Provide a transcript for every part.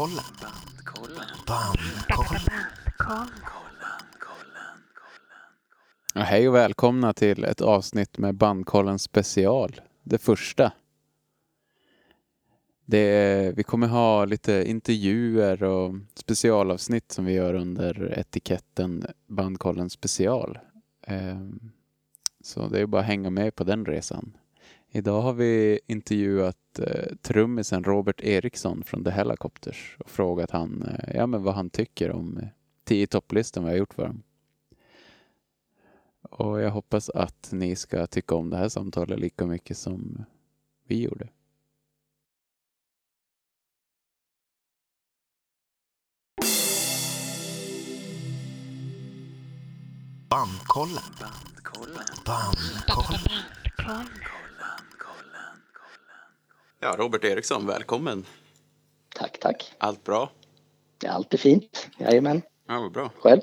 Bandkollen. Bandkollen. Ja, hej och välkomna till ett avsnitt med Bandkollen special. Det första. Det, vi kommer ha lite intervjuer och specialavsnitt som vi gör under etiketten Bandkollen special. Ehm, Så det är bara att hänga med på den resan. Idag har vi intervjuat eh, trummisen Robert Eriksson från The Helicopters och frågat han eh, ja, men vad han tycker om eh, 10 topplistan vi har gjort för dem. Och jag hoppas att ni ska tycka om det här samtalet lika mycket som vi gjorde. Bandkollen. Bandkollen. Ja, Robert Eriksson, välkommen. Tack, tack. Allt bra? Det är alltid fint. Jajamän. Ja, vad bra. Själv?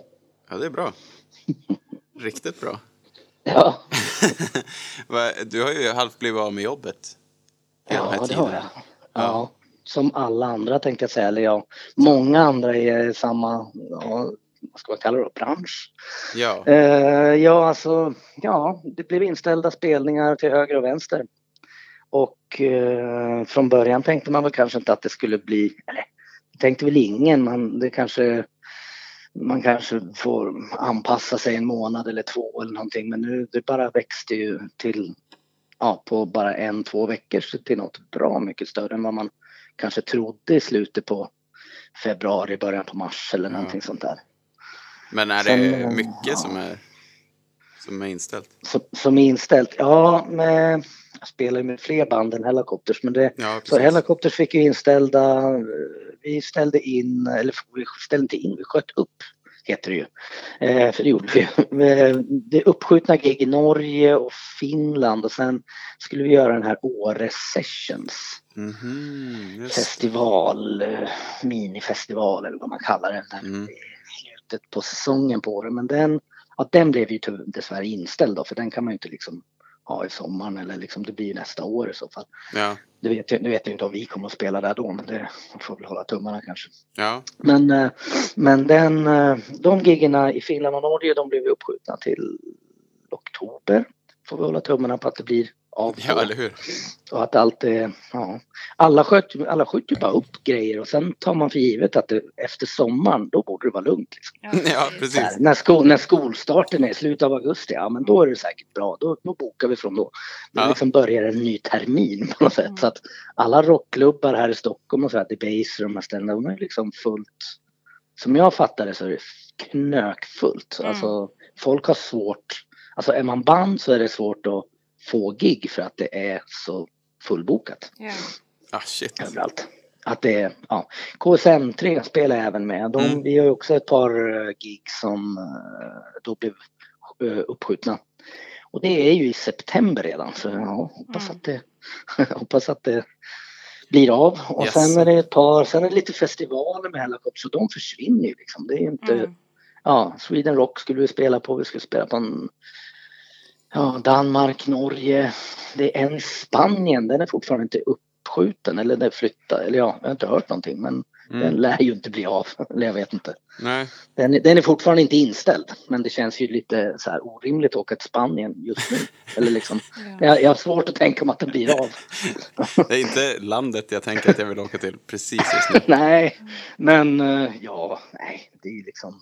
Ja, det är bra. Riktigt bra. Ja, Du har ju halvt blivit av med jobbet. ja det har jag. Ja. Som alla andra tänkte jag säga. Eller ja, många andra i samma, ja, vad ska man kalla det bransch. Ja, Eh, ja, alltså, ja, det blev inställda spelningar till höger och vänster. Och eh, från början tänkte man väl kanske inte att det skulle bli, eller det tänkte väl ingen, man, det kanske, man kanske får anpassa sig en månad eller två eller någonting. Men nu, det bara växte ju till, ja, på bara en, två veckor så till något bra mycket större än vad man kanske trodde i slutet på februari, början på mars eller någonting sånt där. men är Sen, det eh, mycket ja. som är, som är inställt? som, som är inställt. Ja, med, jag spelar ju med fler band än Helicopters men det, Ja, så precis. Helicopters fick ju inställda, vi ställde in, eller vi ställde inte in, vi sköt upp heter det ju. Eh, för det gjorde vi. Eh, Det uppskjutna gig i Norge och Finland och sen skulle vi göra den här Åre Sessions Mhm, just. festival, eh, minifestival eller vad man kallar den. Där Mm. slutet på säsongen på det. Men den, ja, den blev ju dessvärre inställd då, för den kan man ju inte liksom ha i sommaren eller liksom det blir nästa år i så fall. Ja, Det vet nu vet jag inte om vi kommer att spela där då, men det får väl hålla tummarna kanske. ja, Men, eh, men den, eh, de giggerna i Finland och Norge de blev ju uppskjutna till oktober. Får vi hålla tummarna på att det blir av ja, eller hur? Och att allt är, ja. Alla skjuter, alla skjuter ju bara upp grejer och sen tar man för givet att det, efter sommaren då borde det vara lugnt. Liksom. Ja, Så här, precis. när, skol, när skolstarten är i slutet av augusti, ja men då är det säkert bra. Då, då bokar vi från då. Då Ja. liksom börjar en ny termin på något sätt. Så att alla rockklubbar här i Stockholm och så här, Debaser och de här ställena, de är liksom fullt. Som jag fattar det så är det knökfullt. Mm. Alltså folk har svårt, alltså är man band så är det svårt att få gig för att det är så fullbokat Ja. Ah, shit. överallt. Att det är, ja. KSM3 spelar jag även med. De, Mm. Vi har ju också ett par eh, gig som eh, då blev eh, uppskjutna. Och det är ju i september redan så ja, hoppas, Mm. att det, hoppas att det blir av. Och Yes. sen är det ett par, sen är det lite festivaler med Hellacopter så de försvinner ju liksom. Det är inte, Mm. ja, Sweden Rock skulle vi spela på, vi skulle spela på en Ja, Danmark, Norge. Det är en Spanien, den är fortfarande inte uppskjuten eller den flyttad. Eller ja, jag har inte hört någonting men den Mm. lär ju inte bli av. Eller jag vet inte. Nej, Den, är- den är fortfarande inte inställd men det känns ju lite så här orimligt att åka till Spanien just nu. Eller liksom, Ja. jag, jag har svårt att tänka mig att den blir av. det är inte landet jag tänker att jag vill åka till precis just nu. nej, men eh, ja, nej, det är ju liksom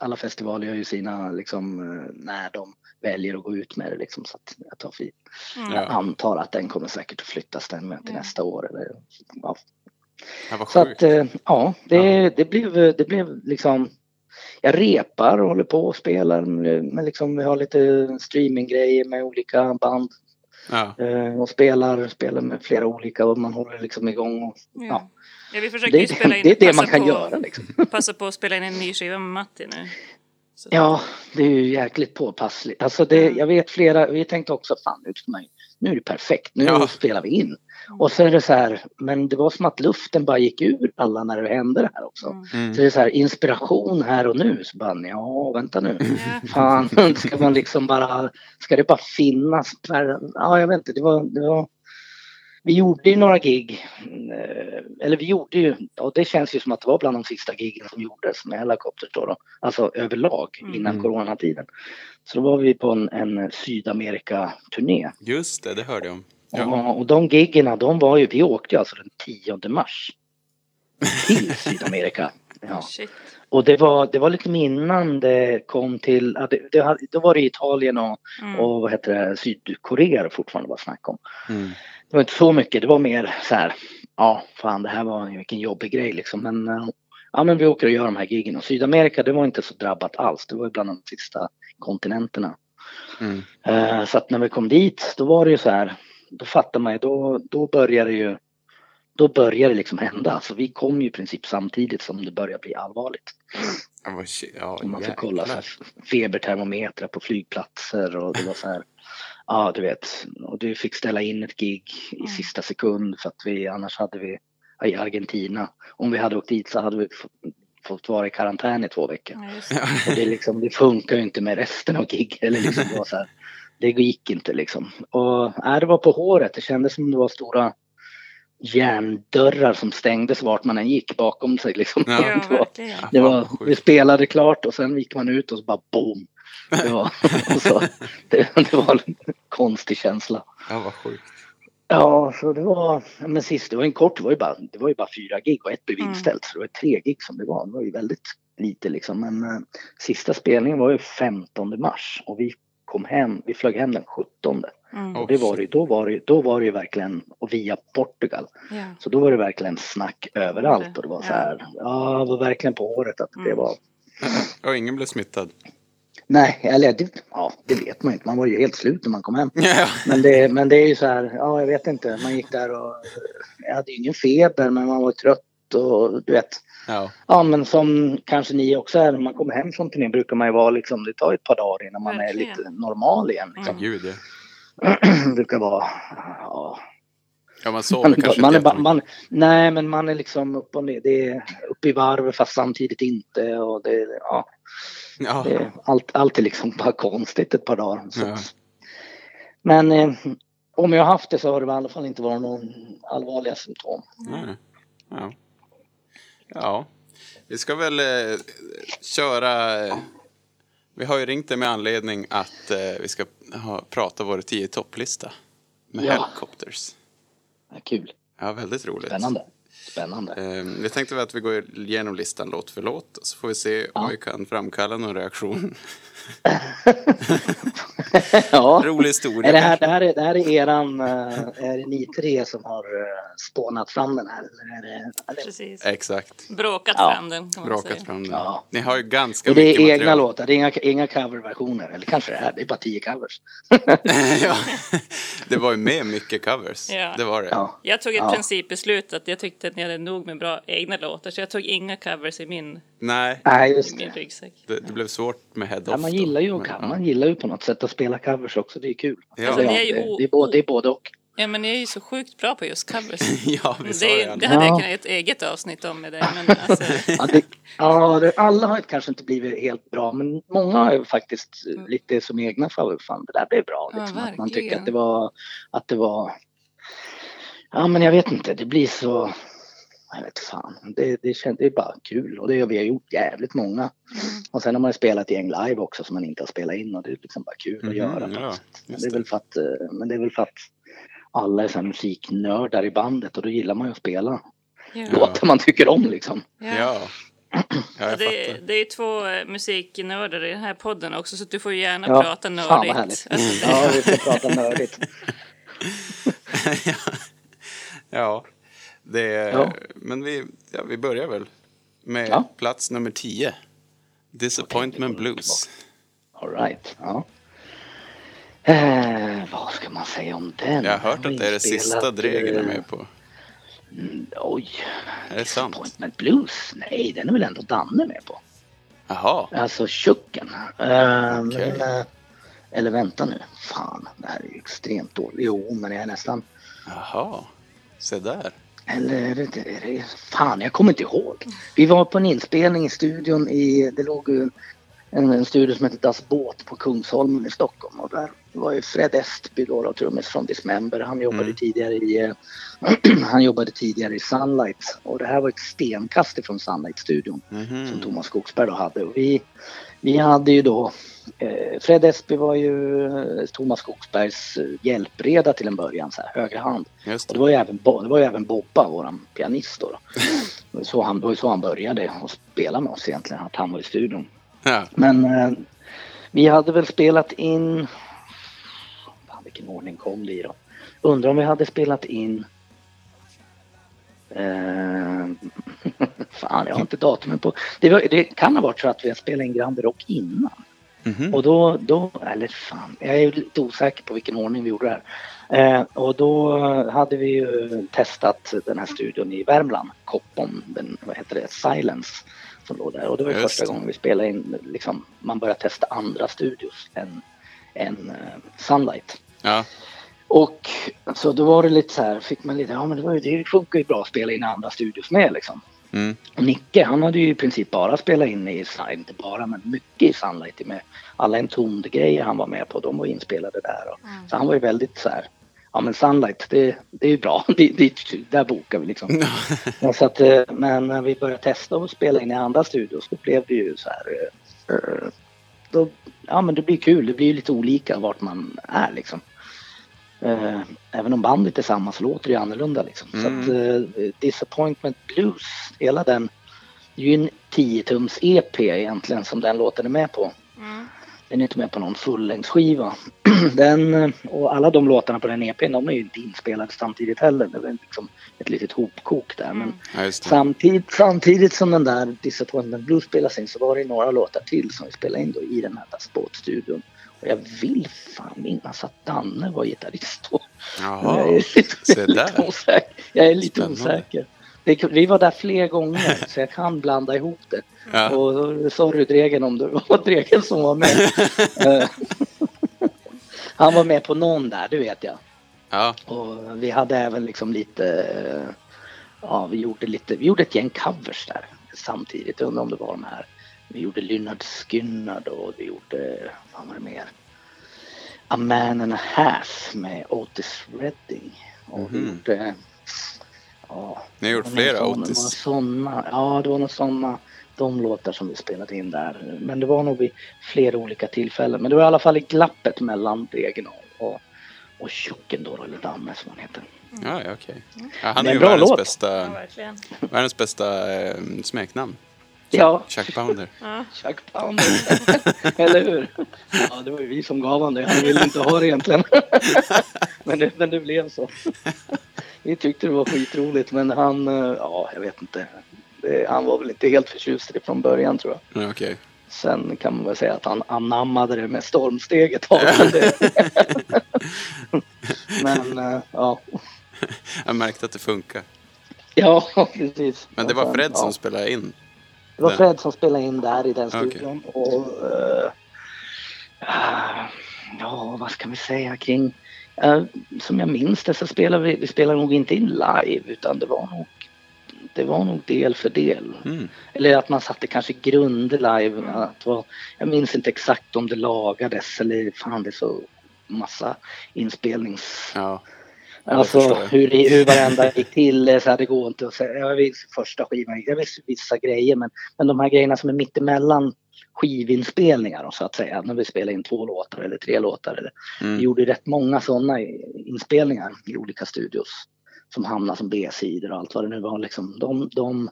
alla festivaler gör ju sina liksom eh, när de väljer att gå ut med det liksom så att jag tar för Mm. Jag Ja. antar att den kommer säkert att flyttas den med till Ja. nästa år. Eller, ja. Så att eh, ja, det, det, blev, det blev liksom jag repar och håller på och spelar med liksom, vi har lite streaminggrejer med olika band Ja, eh, och spelar, spelar med flera olika och man håller liksom igång. Och, Ja. ja. ja, vi försöker Det, ju spela in, det är det man kan på, göra liksom. Passa på att spela in en ny skiva med Matti nu. Så- Ja, det är ju jäkligt påpassligt. Alltså det, jag vet flera, vi tänkte också fan nu, är det perfekt, nu Ja. spelar vi in. Och så är det så här, men det var som att luften bara gick ur alla när det hände det här också. Mm. mm. Så det är så här inspiration här och nu. Så bara, ja vänta nu. Ja. Fan, ska man liksom bara, ska det bara finnas? Ja jag vet inte, det var, det var vi gjorde ju några gig. eh, Eller vi gjorde ju, och det känns ju som att det var bland de sista giggen som gjordes med Helicopters då. då alltså överlag innan Mm. coronatiden. Så då var vi på en, en Sydamerika-turné. Just det, det hörde jag om. Ja. Ja. Och de giggerna, de var ju, vi åkte ju alltså den 10 mars till Sydamerika. Ja. Shit. Och det var, det var lite innan det kom till, ja, det, det, då var det Italien och, Mm. och vad heter det, Sydkorea det fortfarande var snack om. Mm. Det var inte så mycket, det var mer så här, ja fan det här var vilken jobbig grej liksom. Men, eh, ja men vi åker och gör de här giggen och Sydamerika det var inte så drabbat alls, det var ju bland de sista kontinenterna. Mm. Eh, Så att när vi kom dit, då var det ju så här, då fattar man ju, då, då började det ju, då började det liksom hända. Alltså vi kom ju i princip samtidigt som det började bli allvarligt. Shit. Ja, Och man jäklar. kolla så här febertermometrar på flygplatser och det var så här, ja du vet, och du fick ställa in ett gig i Mm. sista sekund för att vi, annars hade vi, i Argentina, om vi hade åkt dit så hade vi fått, vara i karantän i två veckor. Ja, det. Liksom, det funkar ju inte med resten av gig. Eller liksom, det, var så här, det gick inte liksom. Och nej, det var på håret. Det kändes som det var stora järndörrar som stängdes vart man än gick bakom sig. Liksom. Ja. Det var, det var, vi spelade klart och sen gick man ut och så bara boom. Det var, och så, det, det var en konstig känsla. Ja, vad sjukt. Ja, så det var, men sist, det var en kort, det var ju bara, det var ju bara fyra gig och ett blev Mm. inställt. Så det var tre gig som det var. Det var ju väldigt lite liksom. Men eh, sista spelningen var ju 15 mars och vi kom hem, vi flög hem den 17. Mm. Och det var det, då, var det, då var det ju verkligen, och via Portugal. Ja. Så då var det verkligen snack överallt och det var så här, ja, det var verkligen på året att det Mm. var Och ingen blev smittad. Nej, eller det, ja, det vet man inte. Man var ju helt slut när man kom hem. Ja. Men det, men det är ju så här, ja jag vet inte. Man gick där och jag hade ju ingen feber men man var trött och du vet. Ja. Ja men som kanske ni också är när man kommer hem från turnén brukar man ju vara liksom, det tar ett par dagar innan man är lite normal igen. Liksom. Gud, ja. brukar vara, ja. Ja, man sover Man, kanske man är inte jättemycket. man, nej men man är liksom upp och ner, det är upp i varv fast samtidigt inte och det, ja. Ja. Allt, allt är liksom bara konstigt ett par dagar. Ja. Men eh, om jag haft det så har det i alla fall inte varit någon allvarliga symptom. Nej. Ja. ja. Vi ska väl eh, köra... eh, Vi har ju ringt dig med anledning att eh, vi ska ha, prata vår tio topplista med Ja. Helicopters. Ja, kul, Ja, väldigt roligt. spännande. Spännande. Eh, vi tänkte att vi går igenom listan låt för låt och så får vi se om vi kan framkalla någon reaktion. ja. Rolig historia. Är det, här, det, här är, det här är eran, eh, är det ni tre som har eh, spånat fram den här? Eller är det, eller? Precis. Exakt. Bråkat Ja. fram den Bråkat fram den. Ja. Ni har ju ganska Och det mycket är egna material. låtar, det är inga, inga coverversioner. Eller kanske det är, det är bara tio covers. ja. Det var ju med mycket covers. Ja. Det var det. Ja. Jag tog ett Ja. principbeslut att jag tyckte att ni hade nog med bra egna låtar så jag tog inga covers i min, Nej, Nej, min ryggsäck. det, det blev svårt med head-off. Ja, man gillar ju, Men, ja. man gillar ju på något sätt att spela covers också, det är kul. Ja. Alltså, det, är ju det, det, är både, det är både och. Ja men ni är ju så sjukt bra på just covers. ja, vi sa Det, det. det hade jag Ja. kunnat ett eget avsnitt om med det. Men alltså, Ja, det, ja det, alla har kanske inte blivit helt bra men många har ju faktiskt Mm. lite som egna favorit. Fan, det där blev bra. Ja, Liksom, att man tycker att det var, att det var, ja men jag vet inte, det blir så, jag vet fan, det, det, känns, det är bara kul och det har vi har gjort jävligt många. Mm. Och sen har man ju spelat i en live också som man inte har spelat in och det är liksom bara kul att Mhm, göra. ja, något sätt. Men just det är det. väl för att, eh, men det är väl för att alla är så här musiknördar i bandet och då gillar man ju att spela ja. låtar man tycker om liksom. Ja. Ja. Ja, det, det är ju två eh, musiknördar i den här podden också så du får gärna Ja, prata fan vad nördigt. härligt. Alltså, det, Ja, vi ska prata nördigt. ja. Det, Ja. Men vi, ja, vi börjar väl med Ja. plats nummer 10. Disappointment Blues. All right. Ja. Eh, vad ska man säga om den? Jag har hört att det är det sista Dregen är eh, med på. mm, Oj. Är det sant? Appointment Blues? Nej, den är väl ändå Danne med på. Jaha. Alltså Chucken. Eh, Okej. men, eh, eller vänta nu. Fan, det här är ju extremt dåligt. Jo, men jag är nästan... Jaha. Se där. Eller är det, det, fan, jag kommer inte ihåg. Vi var på en inspelning i studion i, det låg en, en studio som heter Das Båt på Kungsholmen i Stockholm. Och där var ju Fred Estby då, då trummis från Dismember. Han jobbade Mm. tidigare i eh, han jobbade tidigare i Sunlight och det här var ett stenkast ifrån Sunlight-studion som Mhm. Thomas Skogsberg då hade. Och vi, vi hade ju då eh, Fred Estby var ju eh, Thomas Skogsbergs eh, hjälpreda till en början, så här, högra hand. Och det det. var ju även, det var ju även Bobba, våran pianist då. då. Så han, det var ju så han började att spela med oss egentligen, att han var i studion. Ja. Men eh, vi hade väl spelat in... Fan, vilken ordning kom det i då? Undrar om vi hade spelat in... Eh, fan, jag har inte datumen på... Det, var, det kan ha varit så att vi har spelat in Grande Rock innan. Mhm. Och då, då, eller fan, jag är lite osäker på vilken ordning vi gjorde det här. Eh, och då hade vi ju testat den här studion i Värmland, Koppom, den, vad heter det, Silence som låg där. Och det var ju Just första gången vi spelade in, liksom, man började testa andra studios än, än eh, Sunlight. Ja. Och så då var det lite så här, fick man lite, ja men det, var det funkar ju bra att spela in i andra studios med liksom. Mm. Och Nicke han hade ju i princip bara spelat in i, inte bara men mycket i Sunlight med alla Entombed-grejer han var med på, de var inspelade där. Och, Så han var ju väldigt så här, ja men Sunlight det, det är ju bra, det, det, där bokar vi liksom. Ja, så att, eh, men när vi började testa och spela in i andra studios då blev det ju så här, eh, eh, då, ja men det blir kul, det blir lite olika vart man är liksom. Även om bandet är samma så låter det ju annorlunda liksom. Så att eh, Disappointment Blues, hela den, det är ju en 10-tums EP egentligen som den låten är med på. Mm. Den är inte med på någon fullängdsskiva. den, och alla de låtarna på den EPn de är ju inte inspelade samtidigt heller. Det är liksom ett litet hopkok där. Men ja, just det. samtidigt, samtidigt som den där Disappointment Blues spelas in så var det några låtar till som vi spelade in då i den här Spot-studion. Och jag vill fan minnas att Danne var gitarrist då. Jag Jaha. är lite, lite osäker. Jag är lite Spännande. osäker. Det, vi var där fler gånger så jag kan blanda ihop det. Ja. Och sorry Dregen om det var Dregen som var med. Eh, Han var med på någon där, det vet jag. Ja. Och vi hade även liksom lite, eh, ja vi gjorde lite, vi gjorde ett gäng covers där samtidigt. Jag undrar om det var de här. Vi gjorde Lynyrd Skynyrd och vi gjorde, vad var det mer? A Man and a Half med Otis Redding. Och vi Mhm. gjorde, ja. Ni har gjort flera sån- det var Otis. Såna, ja, det var några sådana, de låtar som vi spelade in där. Men det var nog vid flera olika tillfällen. Men det var i alla fall i glappet mellan Dregen och, och, och Tjocken då, eller Danne som han heter. Ja, ja okej. Ja, han är ju världens låt. Ja, bästa, verkligen. världens bästa eh, smeknamn. Ja, Chuck Pounder. Ja. Chuck Pounder. eller hur? Ja, det var ju vi som gav honom det. Han ville inte ha det egentligen. men, det, men det blev så. Vi tyckte det var skitroligt, men han, eh, ja, jag vet inte. Det, han var väl inte helt förtjust i det från början tror jag. Ja, okej. Sen kan man väl säga att han anammade det med stormsteget. Men eh, ja, Jag märkte att det funkar. ja precis. Men det Och var Fred ja, som spelade in. Det var. Fred som spelade in där i den studion. Och, eh, ah, ja, vad ska vi säga kring... eh, som jag minns det så spelade vi, vi spelade nog inte in live utan det var nog, det var nog del för del. Mm. Eller att man satte kanske grunder live. Att var, jag minns inte exakt om det lagades eller fan det är så massa inspelnings... Ja. Alltså hur, hur varenda gick till så här, det går inte att säga. Jag visste första skivan, jag visste vissa grejer men, men de här grejerna som är mittemellan skivinspelningar så att säga. När vi spelar in två låtar eller tre låtar. Eller, Mm. Vi gjorde rätt många sådana inspelningar i olika studios. Som hamnade som B-sidor och allt vad det nu var. Liksom, de, de,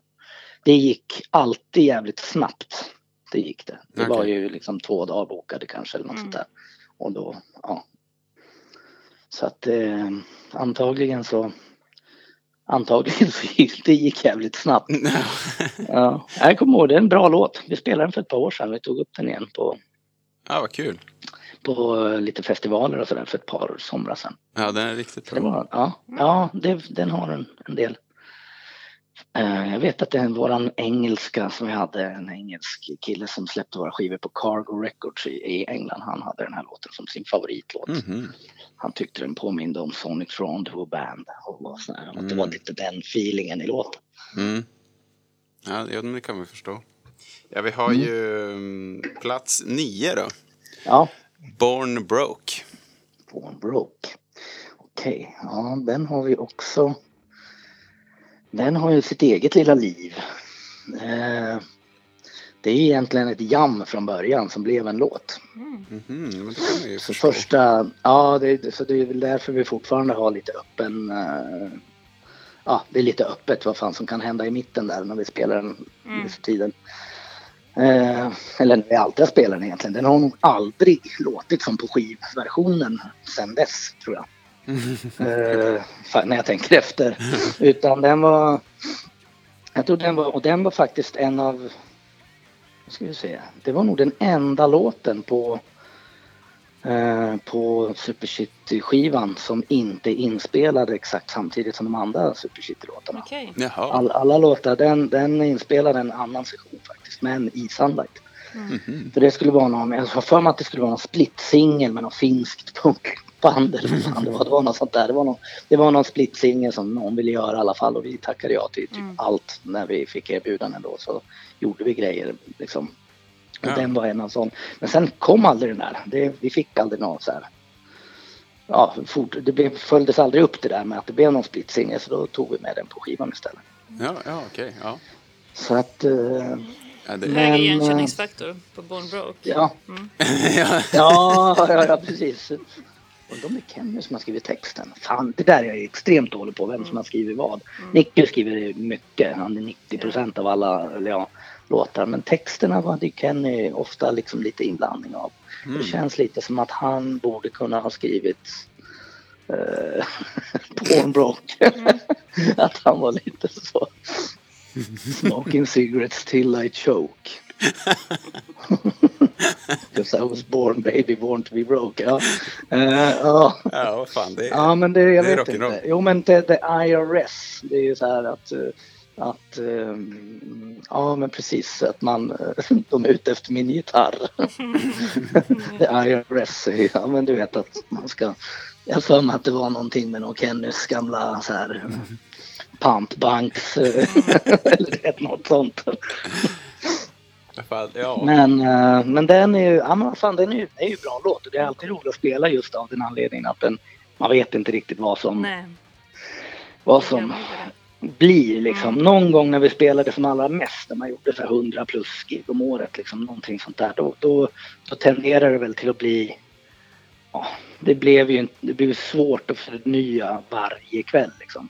det gick alltid jävligt snabbt. Det gick det. Det var Okej. ju liksom två dagar bokade kanske eller något Mm. sånt där. Och då, ja. Så att eh, antagligen så Antagligen så gick det gick jävligt snabbt. Ja. Jag kommer ihåg, det är en bra låt. Vi spelade den för ett par år sedan. Vi tog upp den igen på, ja, vad kul. på lite festivaler och sådär för ett par somrar sedan. Ja, den är riktigt Så det bra. var, ja, ja det, den har en, en del. Eh, jag vet att det är våran engelska som vi hade, en engelsk kille som släppte våra skivor på Cargo Records i, England. Han hade den här låten som sin favoritlåt. Mhm. Han tyckte den påminde om Sonic Rendezvous Band. Och sådär, att det Mm. var lite den feelingen i låten. Mm. Ja, det kan vi förstå. Ja, vi har ju mm, plats nio då. Ja, Born Broke. Born Broke. Okej, ja den har vi också. Den har ju sitt eget lilla liv. Eh, det är egentligen ett jam från början som blev en låt. Kan man ju Så första, ja det, så det är väl därför vi fortfarande har lite öppen, eh, ja det är lite öppet vad fan som kan hända i mitten där när vi spelar den Mm. nu för tiden. Eh, eller när vi alltid har spelat den egentligen. Den har nog aldrig låtit som på skivversionen sen dess tror jag. Eh, fan, när jag tänker efter. Utan den var, jag tror den var, och den var faktiskt en av, vad ska vi se, det var nog den enda låten på eh, på Super City-skivan som inte är inspelad exakt samtidigt som de andra Super City-låtarna. Jaha. All, alla låtar, den, den är inspelad en annan session faktiskt, men i Sunlight. Mhm. För det skulle vara någon, jag har för mig att det skulle vara någon split-singel med någon finskt punkband eller vad fan det var. Det var något sånt där. Det var någon, det var någon split-singel som någon ville göra i alla fall och vi tackade ja till typ Mm. allt när vi fick erbjudanden då så gjorde vi grejer liksom. Och Ja. den var en av sån. Men sen kom aldrig den där. Det, vi fick aldrig någon så här. Ja, fort, det blev, följdes aldrig upp det där med att det blev någon split-singel så då tog vi med den på skivan istället. Ja, ja okej. Ja. Så att, eh, Ja, det, Men, Hög eh, igenkänningsfaktor på Born Broke. ja. Mm. Ja, ja, ja precis. Undrar om det är Kenny som har skrivit texten. Fan, det där är jag extremt dålig på, vem som har skrivit vad. Nicke skriver mycket, han är 90 procent av alla ja, låtar. Men texterna var det Kenny ofta liksom lite inblandning av. Det känns lite som att han borde kunna ha skrivit eh, Porn Broke. att han var lite så. Smoking cigarettes till I choke. Because I was born baby, born to be broke. Ja, Eh, ja. ja, fan. Det, ja men det, jag det är vet inte. Jo men det, det IRS, det är ju så här att, eh, att eh, ja men precis att man, eh, de är ute efter min gitarr. det IRS, är ja men du vet att man ska, jag har för mig att det var någonting med någon Kennys gamla så här pantbanks eller något sånt. Ja. Men, eh, men den är ju, ja men fan den är ju, är ju bra låt och det är alltid roligt att spela just av den anledningen att den, man vet inte riktigt vad som, Nej. vad som blir liksom. Någon gång när vi spelade som allra mest, när man gjorde så här 100 plus gig om året, liksom, någonting sånt där, då, då, då tenderar det väl till att bli, ja, det blev ju inte, det blev svårt att förnya varje kväll liksom.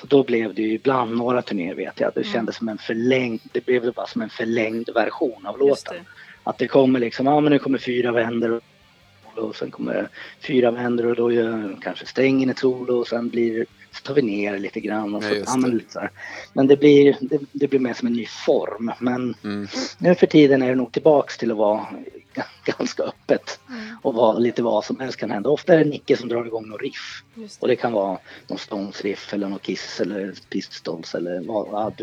Så då blev det ju ibland några turnéer vet jag, det Mm. kändes som en förlängd, det blev bara som en förlängd version av låten. det. Att det kommer liksom, ja men nu kommer fyra vänder och sen kommer fyra vänder och då gör kanske strängen ett solo och sen blir så tar vi ner lite grann och så, ja, men, lite så men det blir, det, det blir mer som en ny form. Men Mm. nu för tiden är det nog tillbaks till att vara ganska öppet Mm. och vara lite vad som helst kan hända. Ofta är det Nicke som drar igång något riff Just och det. det kan vara någon Stones riff eller någon Kiss eller Pistols eller vad.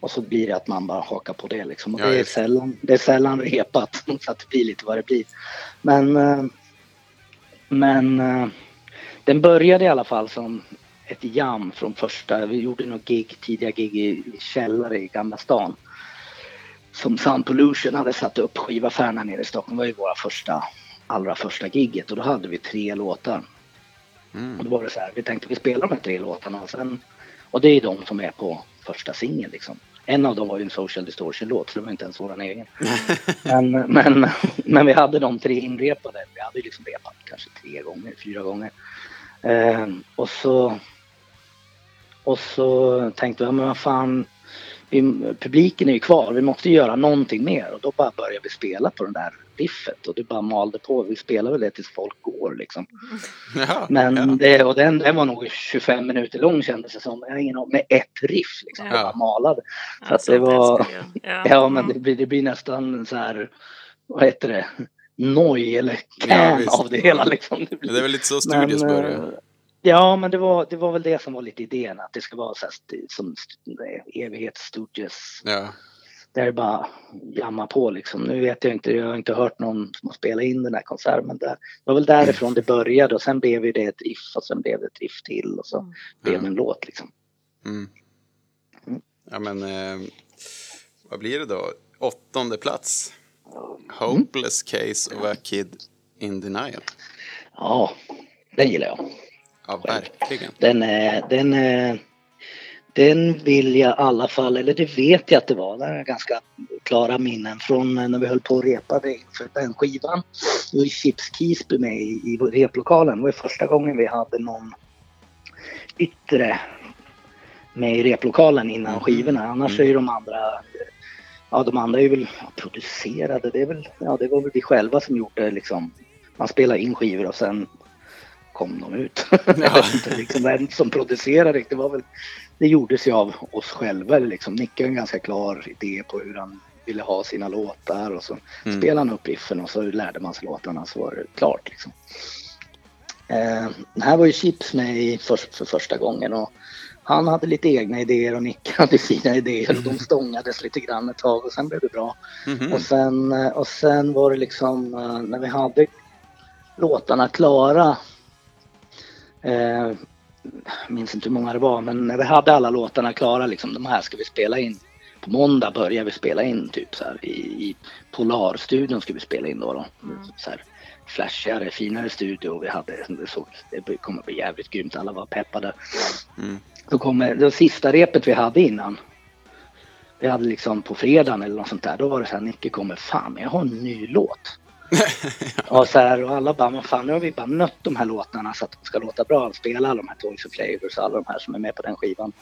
Och så blir det att man bara hakar på det liksom. Och Ja, det, är det. sällan, det är sällan repat så att det blir lite vad det blir. Men, eh, men eh, den började i alla fall som ett jam från första. Vi gjorde något gig, tidiga gig i, i källare i Gamla stan. Som Sound Pollution hade satt upp skivaffären här nere i Stockholm. Var ju våra första, allra första gigget och då hade vi tre låtar. Mm. Och då var det så här, vi tänkte vi spelar de här tre låtarna och sen, och det är de som är på första singeln liksom. En av dem var ju en Social Distortion-låt så det var inte ens våran egen. men, men, men vi hade de tre inrepade. Vi hade liksom repat kanske tre gånger, fyra gånger. Eh, och så och så tänkte vi, ja, men vad fan, vi, publiken är ju kvar, vi måste göra någonting mer. Och då bara började vi spela på den där riffet och det bara malde på. Vi spelade väl det tills folk går liksom. Jaha, Men ja. det, och den, den var nog 25 minuter lång kändes det som. Jag har ingen aning, med ett riff liksom. Ja. Bara malade. Ja, Så att det var- jag. Ja, men det blir, det blir nästan så här, vad heter det, noj eller Ja, visst. av det hela liksom. Det Men det är väl lite så studios men, börjar. Ja, men det var, det var väl det som var lite idén, att det ska vara så här, som st- evighetsstudios. Ja. Där det bara jamma på liksom. Nu vet jag inte, jag har inte hört någon som har spelat in den här konserten, men det var väl därifrån det började och sen blev det ett riff och sen blev det ett riff till och så Mm. blev det en låt liksom. Mm. Mm. Ja men, eh, vad blir det då? åttonde plats. Hopeless Case of a Kid in Denial. Ja, den gillar jag. Ja, verkligen. Den, är, den, är, den vill jag i alla fall, eller det vet jag att det var, är ganska klara minnen från när vi höll på att repa det för den skivan. Då var Chips Keesby med i, i replokalen. Det var första gången vi hade någon yttre med i replokalen innan skivorna. Annars är ju de andra Ja, de andra är väl producerade. Det, är väl, ja, det var väl vi själva som gjorde liksom. Man spelade in skivor och sen kom de ut. jag vet inte liksom vem som producerade det. var väl, det gjordes ju av oss själva. Liksom. Nicke har en ganska klar idé på hur han ville ha sina låtar och så mm. spelade han upp riffen och så lärde man sig låtarna så var det klart. Liksom. Eh, här var ju Chips med i för, för första gången och han hade lite egna idéer och Nick hade sina idéer och de stångades lite grann ett tag och sen blev det bra. Mm -hmm. och, sen, eh, och sen var det liksom eh, när vi hade låtarna klara eh, minns inte hur många det var, men när vi hade alla låtarna klara, liksom, de här ska vi spela in. På måndag börjar vi spela in typ så här i, i Polarstudion ska vi spela in då. då. Mm. Så här, flashigare, finare studio vi hade. Det, såg, det kommer bli jävligt grymt, alla var peppade. Mm. Då kommer det sista repet vi hade innan. Vi hade liksom på fredagen eller något sånt där. Då var det så här, Nicke kommer, fan jag har en ny låt. Och, så här, och alla bara, men fan nu har vi bara nött de här låtarna så att de ska låta bra. Spela alla de här Toys of Flavors och alla de här som är med på den skivan.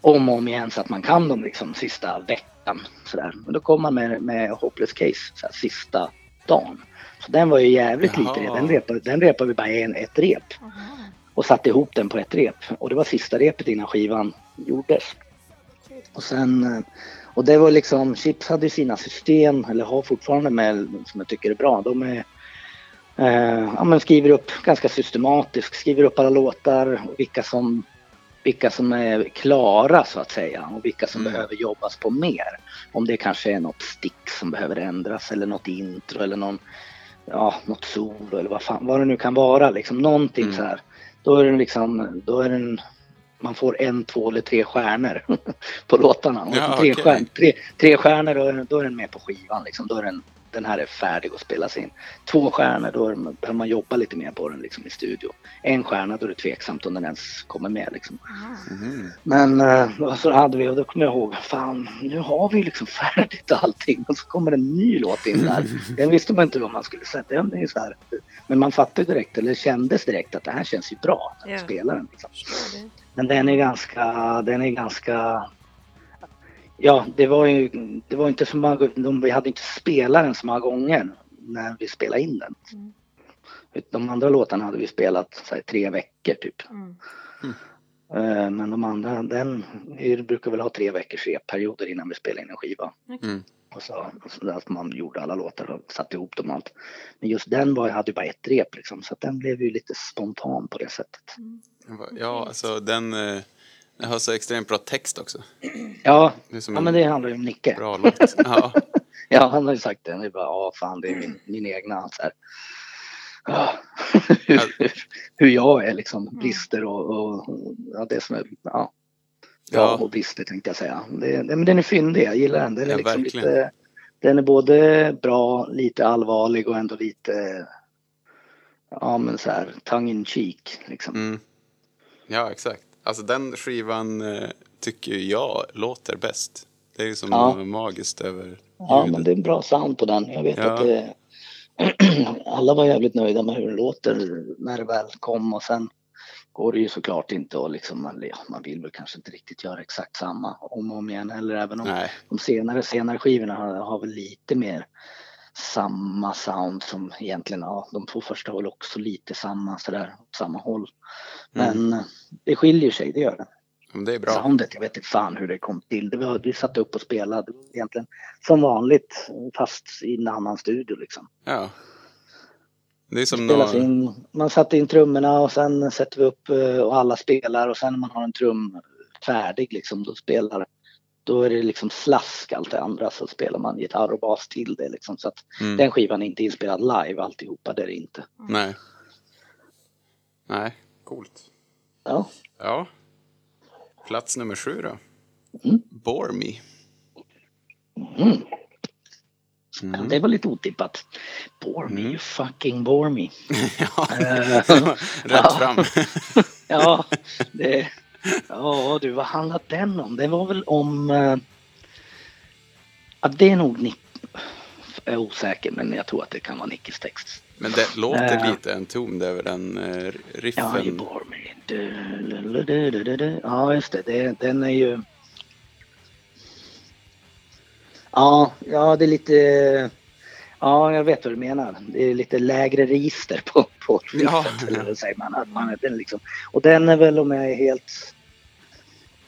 Om och om igen så att man kan dem liksom sista veckan. Så där. Men då kom man med, med Hopeless Case så här, sista dagen. Så den var ju jävligt Jaha. lite. Den repade, den repade vi bara en, ett rep. Jaha. Och satte ihop den på ett rep. Och det var sista repet innan skivan gjordes. Och sen eh, och det var liksom, Chips hade sina system, eller har fortfarande med, som jag tycker är bra. De är, eh, ja, men skriver upp ganska systematiskt, skriver upp alla låtar och vilka som, vilka som är klara så att säga och vilka som mm. behöver jobbas på mer. Om det kanske är något stick som behöver ändras eller något intro eller någon, ja, något solo eller vad, fan, vad det nu kan vara. Liksom någonting mm. så här. Då är det liksom, då är den man får en, två eller tre stjärnor på låtarna. Ja, tre, okay. stjärn, tre, tre stjärnor då, då är den med på skivan liksom. Då är den, den här är färdig att spelas in. Två stjärnor då behöver man jobba lite mer på den liksom, i studio. En stjärna då är det tveksamt om den ens kommer med liksom. Mm. Men uh, så hade vi och då kommer jag ihåg, fan nu har vi liksom färdigt allting och så kommer en ny låt in där. Den visste man inte vad man skulle sätta. Det är så här. Men man fattade direkt, eller kändes direkt att det här känns ju bra att yeah. spela den. Liksom. Men den är ganska, den är ganska Ja, det var ju det var inte så många, de, vi hade inte spelat den så många gånger när vi spelade in den. Mm. De andra låtarna hade vi spelat så här, tre veckor typ. Mm. Mm. Men de andra, den vi brukar väl ha tre veckors repperioder innan vi spelar in en skiva. Mm. Och så, så att man gjorde alla låtar och satte ihop dem och allt. Men just den var, hade ju bara ett rep liksom, så att den blev ju lite spontan på det sättet. Mm. Ja, alltså den, eh, den har så extremt bra text också. Ja, ja men det handlar ju om Nicke. Bra låt. Ja. ja, han har ju sagt det. Det är bara, ja fan det är min, min egna. Så här. Ja. hur, hur jag är liksom, brister och, och ja, det som är, ja. Ja, och brister tänkte jag säga. Det, men den är fyndig, jag gillar den. Den är, ja, liksom lite, den är både bra, lite allvarlig och ändå lite, ja men så här, tongue in cheek liksom. Mm. Ja, exakt. Alltså den skivan eh, tycker jag låter bäst. Det är ju som ja. magiskt över ljudet. Ja, men det är en bra sound på den. Jag vet ja. att det, alla var jävligt nöjda med hur det låter när det väl kom och sen går det ju såklart inte och liksom, man, ja, man vill väl kanske inte riktigt göra exakt samma om och om igen heller även om Nej. de senare, senare skivorna har, har väl lite mer samma sound som egentligen, ja de två första var också lite samma sådär, samma håll. Men mm. det skiljer sig, det gör det. Det är bra. Soundet, jag vet inte fan hur det kom till. Det var, vi satt upp och spelade egentligen som vanligt fast i en annan studio liksom. Ja. Det är som några... in, man satte in trummorna och sen sätter vi upp eh, och alla spelar och sen när man har en trum färdig liksom då spelar då är det liksom slask allt det andra så spelar man gitarr och bas till det liksom så att mm. den skivan är inte inspelad live alltihopa det är det inte. Nej. Nej, coolt. Ja. Ja. Plats nummer sju då. Mm. Bore Me. Mm. Mm. Det var lite otippat. Bore me, Mm. you fucking bore me. ja, Eh, var rätt ja. fram. Ja, det, ja du, vad handlade den om? Det var väl om... eh, Ja, det är nog Nick... Jag är osäker, men jag tror att det kan vara Nickis text. Men det låter Eh. lite en ton över den eh, Ja, riffen. you bore me. Du, du, du. Ja, just det. det. Den är ju... Ja, ja, det är lite... Ja, jag vet vad du menar. Det är lite lägre register på, på Ja. eller vad säger man? Att man den liksom, och den är väl om jag är helt...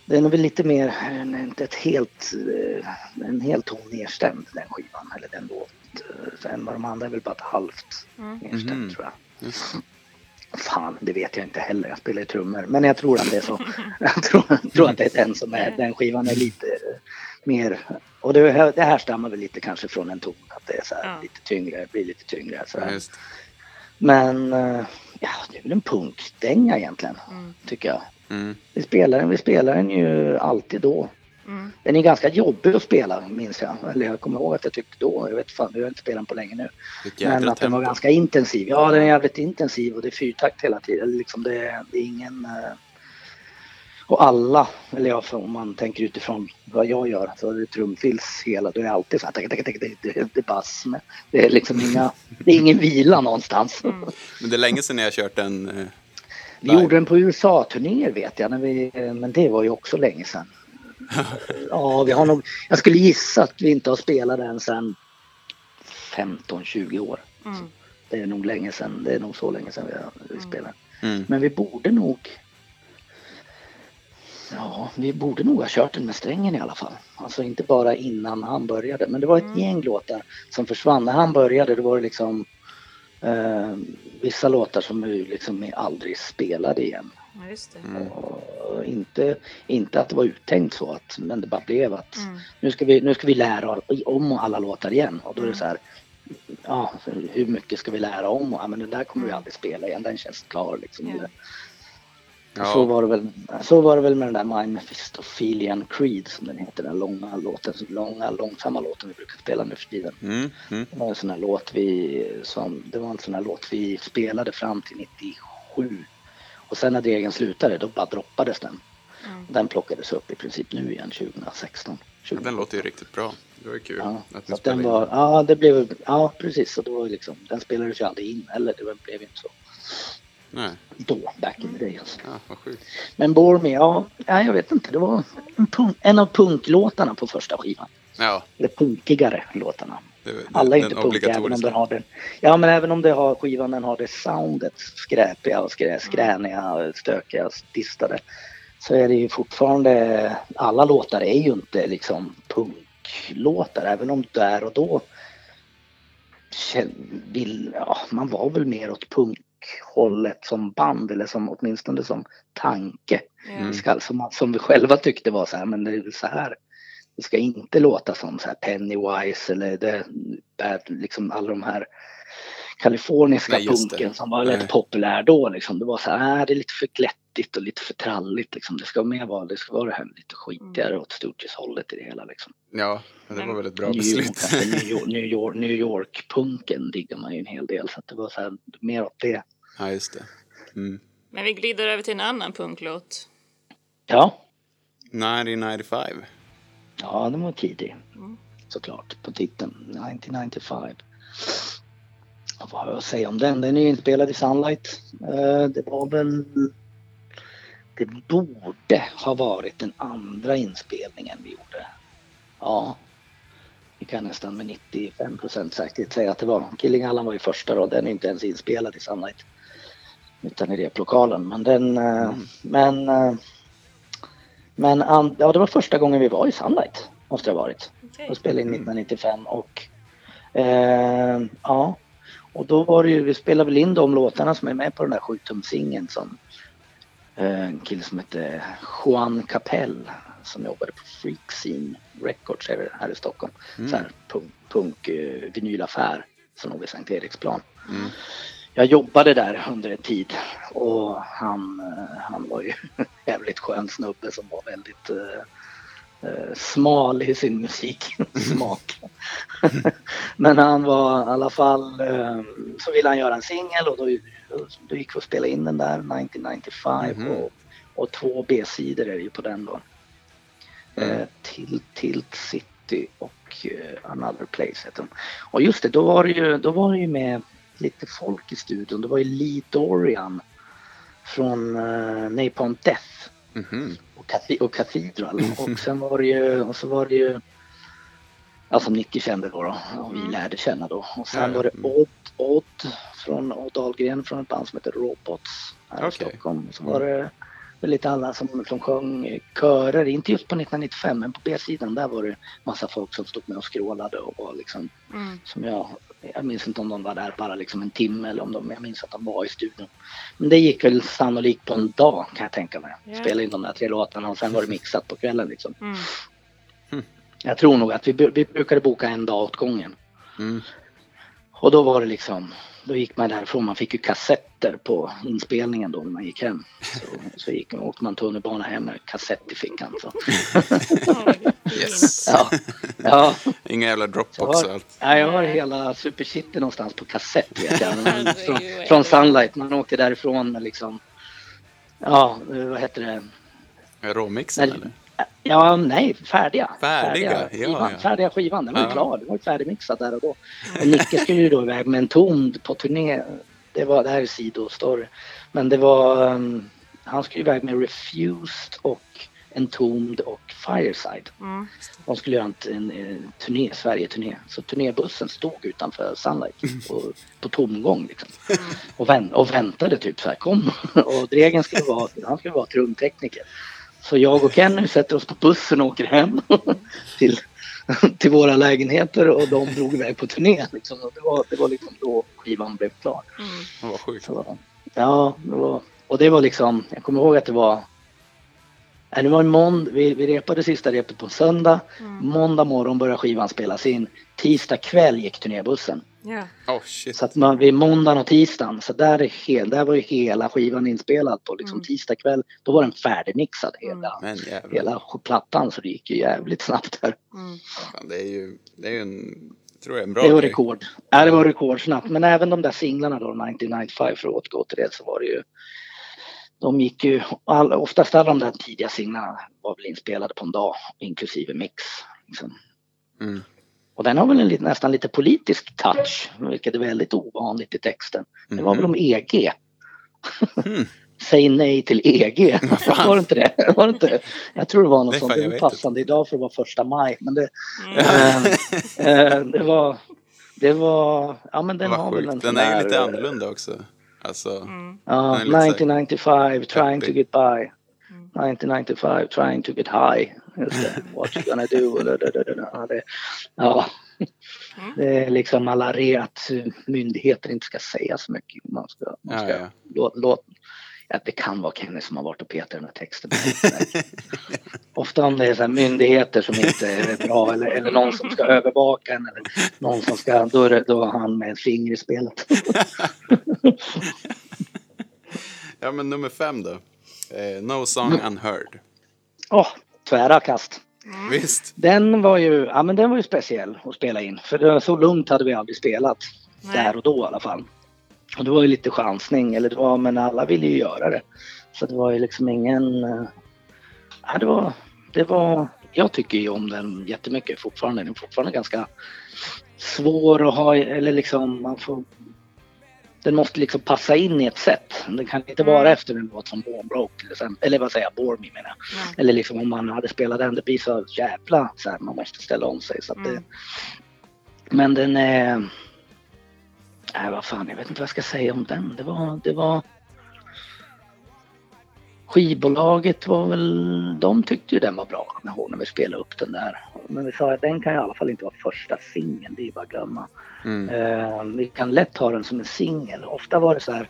Den är väl lite mer, inte ett helt, eh, en helt ton nedstämd den skivan, eller den låt. eh, Sen var de andra är väl bara ett halvt Mm. nedstämd Mhm. tror jag. Just. Fan, det vet jag inte heller. Jag spelar ju trummor. Men jag tror att det är så. Jag tror, tror att det är den som är, den skivan är lite mer... Och det, här- det här stammar väl lite kanske från en ton. Att det är så här Ja. lite tyngre, blir lite tyngre. Så här. just. Men eh, ja, det är väl en punkdänga egentligen, Mm. tycker jag. Mm. Vi spelar den, vi spelar den ju alltid då. Mm. Den är ganska jobbig att spela, minns jag. Eller jag kommer ihåg att jag tyckte då, jag vet fan, jag har inte spelat den på länge nu. Men att den var ganska intensiv. Ja, den är jävligt intensiv och det är fyrtakt hela tiden. Liksom det, det är ingen... Och alla, eller ja, om man tänker utifrån vad jag gör, så är det trumfills hela, då är det alltid så här, tack, tack, tack, det, är bass med. Det är liksom inga, det är ingen vila någonstans. Mm. Men det är länge sedan jag har kört en... eh, Vi gjorde den på USA-turnéer vet jag, när vi, men det var ju också länge sedan. Ja, vi har nog, jag skulle gissa att vi inte har spelat den sedan 15-20 år. Mm. Det är nog länge sedan, det är nog så länge sedan vi, vi spelade. Mm. Men vi borde nog... Ja, vi borde nog ha kört den med strängen i alla fall. Alltså inte bara innan han började. Men det var ett Mm. gäng låtar som försvann. När han började då var det liksom eh, vissa låtar som vi liksom aldrig spelade igen. Ja, just det. Mm. Och inte, inte att det var uttänkt så att, men det bara blev att Mm. nu, ska vi, nu ska vi lära om alla låtar igen. Och då är det Mm. så här, ja, hur mycket ska vi lära om? Ja, men den där kommer vi Mm. aldrig spela igen, den känns klar liksom. Ja. Så, Ja, var det väl, så var det väl med den där My Mephistophelian Creed som den heter, den långa låten, så långa långsamma låten vi brukar spela nu för tiden. mm, mm. Det var en sån här låt vi, som, det var en sån här låt vi spelade fram till 97. Och sen när Dregen slutade då bara droppades den. Mm. Den plockades upp i princip nu igen 2016. Ja, den låter ju riktigt bra. Det var kul Ja, att så ni att den spelade in. var, ja det blev, ja precis, så då var det liksom, den spelades ju aldrig in heller, det blev ju inte så. Nej, Då, back in the day alltså. ja, vad sjukt. Men Bore Me, ja, ja, jag vet inte, det var en, punk, en av punklåtarna på första skivan. Ja, Eller punkigare låtarna. det, det, Alla är inte punkiga även om den har den. Ja men även om det har skivan den har det soundet skräpiga och skrä, skräniga, stökiga, distade. Så är det ju fortfarande, alla låtar är ju inte liksom punklåtar även om där och då vill, ja, man var väl mer åt punkhållet som band eller som åtminstone som tanke. Mm. Ska, som, som vi själva tyckte var så här, men det är så här. Det ska inte låta som så här Pennywise eller det, liksom alla de här kaliforniska Nej, punken som var rätt Nej. populär då. Liksom. Det var så här, äh, det är lite för glättigt och lite för tralligt. Liksom. Det ska mer vara, det ska vara det här lite skitigare åt Sturgis-hållet i det hela. Liksom. Ja, men det var väl ett bra New York, beslut. alltså, New York, New York, York-punken diggar man ju en hel del. Så att det var så här, mer åt det. Ja, just det. Mm. Men vi glider över till en annan punklåt. Ja, 1995. ja den var tidig. Mm. såklart på titeln 1995. Och vad har jag att säga om den? Den är ju inspelad i Sunlight. Eh, Det var väl... Det borde ha varit den andra inspelningen vi gjorde. Ja. Vi kan nästan med 95 procent säkerhet säga att det var. Killing Allan var ju första då. Den är inte ens inspelad i Sunlight. Utan i replokalen. Men den... eh, Mm. Men... eh, Men ja, det var första gången vi var i Sunlight. Måste det ha varit. Okej. Jag spelade in Mm. 1995 och eh, ja. Och då var det ju, vi spelade väl in de låtarna som är med på den där 7 singeln som eh, en kille som hette Juan Capell som jobbade på Freak Scene Records här här i Stockholm. Mm. Så här punk, punk eh, vinylaffär som låg vid Sankt Eriksplan. Mm. Jag jobbade där under en tid och han, eh, han var ju jävligt skön snubbe som var väldigt eh, smal i sin musiksmak. Men han var i alla fall, eh, så ville han göra en singel och då, då gick vi och spelade in den där 1995 Mhm. och, och två B-sidor är det ju på den då. Mm. Eh, till Tilt City och Another Place heter de. Och just det, då var det ju, då var det ju med lite folk i studion. Det var ju Lee Dorian från uh, Napalm Death Mhm. och, Cathi- och Cathedral. Och sen var det ju, och så var det ju, ja som Nicky kände då, då och vi Mm. lärde känna då. Och sen var det Mm. Odd, Odd från Odd Dahlgren från ett band som heter Robots här i Okej. Stockholm. Så var det väl lite alla som, som sjöng körer, inte just på 1995 men på B-sidan där var det massa folk som stod med och skrålade och var liksom Mm. som jag, jag minns inte om de var där bara liksom en timme eller om de, jag minns att de var i studion. Men det gick väl sannolikt på en dag kan jag tänka mig. Ja. Spela in de där tre låtarna och sen var det mixat på kvällen liksom. Mm. Jag tror nog att vi, vi brukade boka en dag åt gången. Mm. Och då var det liksom, då gick man därifrån, man fick ju kassetter på inspelningen då när man gick hem. Så, så gick, åkte man tunnelbana hem med kassett i fickan. Så. Yes. Ja, ja. Inga jävla Dropbox och allt. ja, jag har hela Super City någonstans på kassett vet jag. Herregud, från, från? Sunlight, man åkte därifrån med liksom, ja vad heter det? Råmixen Nej, eller? Ja, nej, färdiga. Färdiga, ja, skivan, ja. färdiga skivan, den var ju Ja. klar, den var ju färdigmixad där och då. Och Nicke skulle ju då iväg med en ton på turné. Det, var, det här är sidostory. Men det var, um, han skulle iväg med Refused och Entombed och Fireside. Mm. De skulle göra en, en, en turné, Sverige-turné. Så turnébussen stod utanför Sunlight på, på tomgång liksom. Och, vänt, och väntade typ så här, kom. Och Dregen skulle vara, han skulle vara trumtekniker. Så jag och Kenny sätter oss på bussen och åker hem till, till våra lägenheter och de drog iväg på turné. Liksom. Och det, var, det var liksom då skivan blev klar. Mm. Vad sjukt. Så, ja, det var, och det var liksom, jag kommer ihåg att det var det var en månd, vi, vi repade sista repet på söndag. Mm. Måndag morgon började skivan spelas in. Tisdag kväll gick turnébussen. Ja. Oh shit. Så att man, vid måndagen och tisdagen, så där, är hel, där var ju hela skivan inspelad på liksom Mm. tisdag kväll. Då var den färdigmixad hela, Men jävlar. hela plattan så det gick ju jävligt snabbt där. Mm. Fan, det är ju det är ju en, tror jag, en bra Det var grej. rekord. Ja, det var rekordsnabbt. Men även de där singlarna då, 1995 för att återgå till det så var det ju de gick ju, all, oftast alla de där tidiga singlarna var väl inspelade på en dag, inklusive mix. Liksom. Mm. Och den har väl en nästan lite politisk touch, vilket är väldigt ovanligt i texten. Det var väl om EG. Mm. Säg nej till EG. var det inte det? Var det inte? Jag tror det var något sånt. Det är passande idag för att vara första maj. Men det, Mm. eh, eh, det var, det var, ja men den har väl en Den är ju där, lite eh, annorlunda också. Alltså, Mm. Ja, Den är lite så här 1995, trying to get by. Mm. 1995, trying to get high. Just det. What you gonna do? Da, da, da, da. Ja, det, ja. Mm. det är liksom alla re att eh, myndigheter inte ska säga så mycket. Man ska, man Ja, ska ja. Låt, låt, ja, det kan vara Kenny som har varit och petat den här texten. Ofta om det är så här myndigheter som inte är bra eller, eller någon som ska övervaka en eller någon som ska, då är, det, då har han med ett finger i spelet. ja men nummer fem då. Eh, no song unheard. Åh, tvära kast. Visst? Den var ju, ja men den var ju speciell att spela in. För så lugnt hade vi aldrig spelat. Nej. Där och då i alla fall. Och det var ju lite chansning, eller det var, men alla ville ju göra det. Så det var ju liksom ingen... eh, Ja, det var, det var... Jag tycker ju om den jättemycket fortfarande. Den är fortfarande ganska svår att ha, eller liksom man får... Den måste liksom passa in i ett sätt. Den kan inte vara Mm. efter en låt som Born Broke till exempel. Eller vad säger jag, Bore Me menar jag. Ja. Eller liksom om man hade spelat den, det blir så jävla så här, man måste ställa om sig. Så att det, Mm. Men den är... Nej vad fan, jag vet inte vad jag ska säga om den. Det var... Det var Skivbolaget var väl, de tyckte ju den var bra kommer ihåg när vi spelade upp den där. Men vi sa att den kan i alla fall inte vara första singeln, det är bara att glömma. Mm. Eh, vi kan lätt ha den som en singel. Ofta var det så här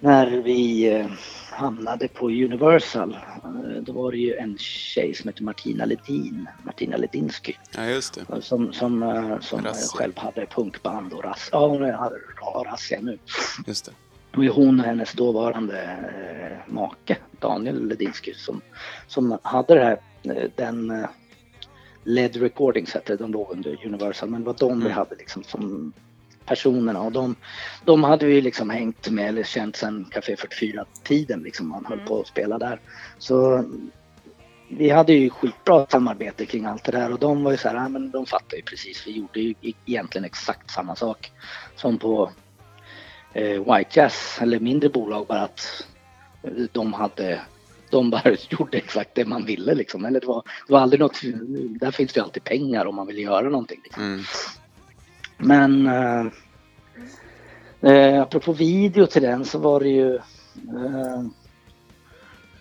när vi eh, hamnade på Universal. Eh, då var det ju en tjej som hette Martina Ledin, Martina Ledinsky. Ja just det. Som, som, eh, som själv hade punkband och rass. Ja, hon har Razzia nu. Just det. Det var ju hon och hennes dåvarande eh, make Daniel Ledinsky som, som hade det här eh, den eh, LED Recordings hette de låg under Universal, men det var de vi Mm. hade liksom som personerna och de, de hade vi liksom hängt med eller känt sedan Café 44-tiden liksom man höll Mm. på att spela där. Så vi hade ju skitbra samarbete kring allt det där och de var ju så här, ja, men de fattar ju precis, vi gjorde ju egentligen exakt samma sak som på eh, White Jazz eller mindre bolag bara att eh, de hade de bara gjorde exakt det man ville liksom. Eller det var, det var aldrig något, där finns det ju alltid pengar om man vill göra någonting. Liksom. Mm. Men eh, eh, apropå video till den så var det ju eh,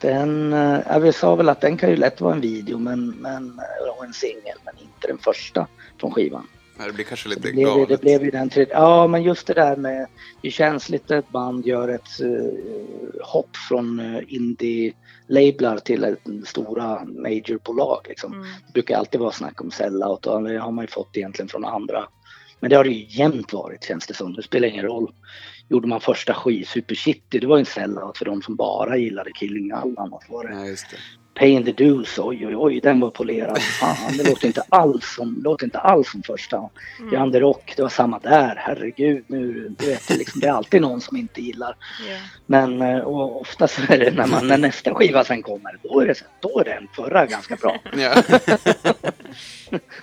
den, eh, vi sa väl att den kan ju lätt vara en video men, men, och en singel men inte den första från skivan. Det blir kanske lite Det blev, ju- galet. det blev ju den tredje. Ja, men just det där med det känsligt när ett band gör ett eh, hopp från uh, indie-lablar till ett stora majorbolag. Liksom. Mm. Det brukar alltid vara snack om sellout och det har man ju fått egentligen från andra. Men det har det ju jämt varit känns det som. Det spelar ingen roll. Gjorde man första skiv, Super City, det var ju en sellout för de som bara gillade Killing Allan. Och var det Ja, just det. Pay in the Dues, oj oj oj, den var polerad. Fan, det låter inte alls som, låter inte alls som första. Mm. Jan de Rock, det var samma där. Herregud, nu, du vet, liksom, det är alltid någon som inte gillar. Ja. Men eh, och ofta så är det när, man, när nästa skiva sen kommer, då är det, så- då är den förra ganska bra.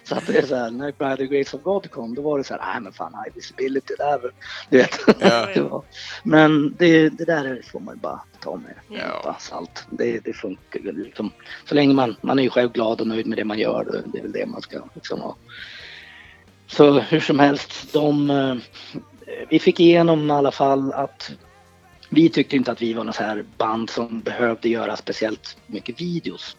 Så att det är så här, när By the Grace of God kom, då var det så här, nej men fan, high visibility där. Du vet. Ja. Det var- Men det, det där får man ju bara ta med Ja. salt. Det, det funkar ju liksom. Så länge man, man är ju själv glad och nöjd med det man gör, det- är väl det man ska liksom ha. Så hur som helst, de, eh, vi fick igenom i alla fall att vi tyckte inte att vi var något så här band som behövde göra speciellt mycket videos.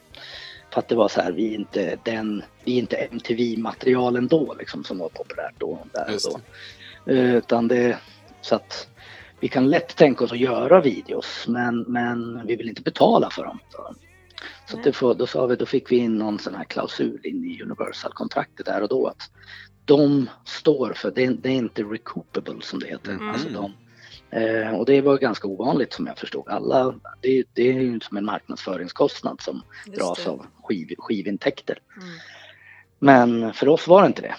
För att det var så här, vi är inte den, vi är inte MTV-material ändå liksom som var populärt då. Där och då. Eh, Utan det, så att vi kan lätt tänka oss att göra videos men, men vi vill inte betala för dem. Så, det får, då, sa vi, då fick vi in någon sån här klausul in i Universal-kontraktet där och då att de står för, det är, det är inte recoupable som det heter. Mm. Alltså de, eh, och det var ganska ovanligt som jag förstod. Alla, det, det är ju som en marknadsföringskostnad som Just dras det. av skiv, skivintäkter. Mm. Men för oss var det inte det.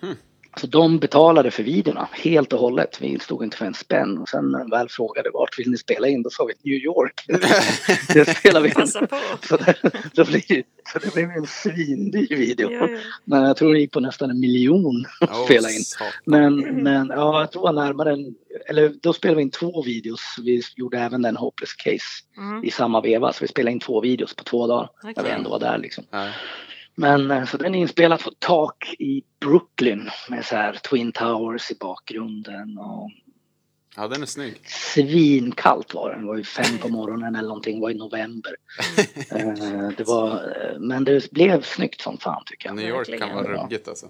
Hmm. Så de betalade för videorna helt och hållet. Vi stod inte för en spänn. Och sen när de väl frågade vart vill ni spela in? Då sa vi New York. det spelar vi in. Så det, då blir, så det blev en svindyr video. Ja, ja. Men jag tror det gick på nästan en miljon att Oh, spela in. satan. Men, men ja, jag tror närmare en, eller då spelade vi in två videos. Vi gjorde även den Hopeless Case Mm. i samma veva. Så vi spelade in två videos på två dagar. När vi ändå var där liksom. Ja. Men eh, så den är inspelad på tak i Brooklyn med så här Twin Towers i bakgrunden och ja, den är snygg. svinkallt var det. Det var ju fem på morgonen eller någonting, det var i november. Eh, det var, eh, men det blev snyggt som fan tycker jag. New York kan vara ruggigt alltså.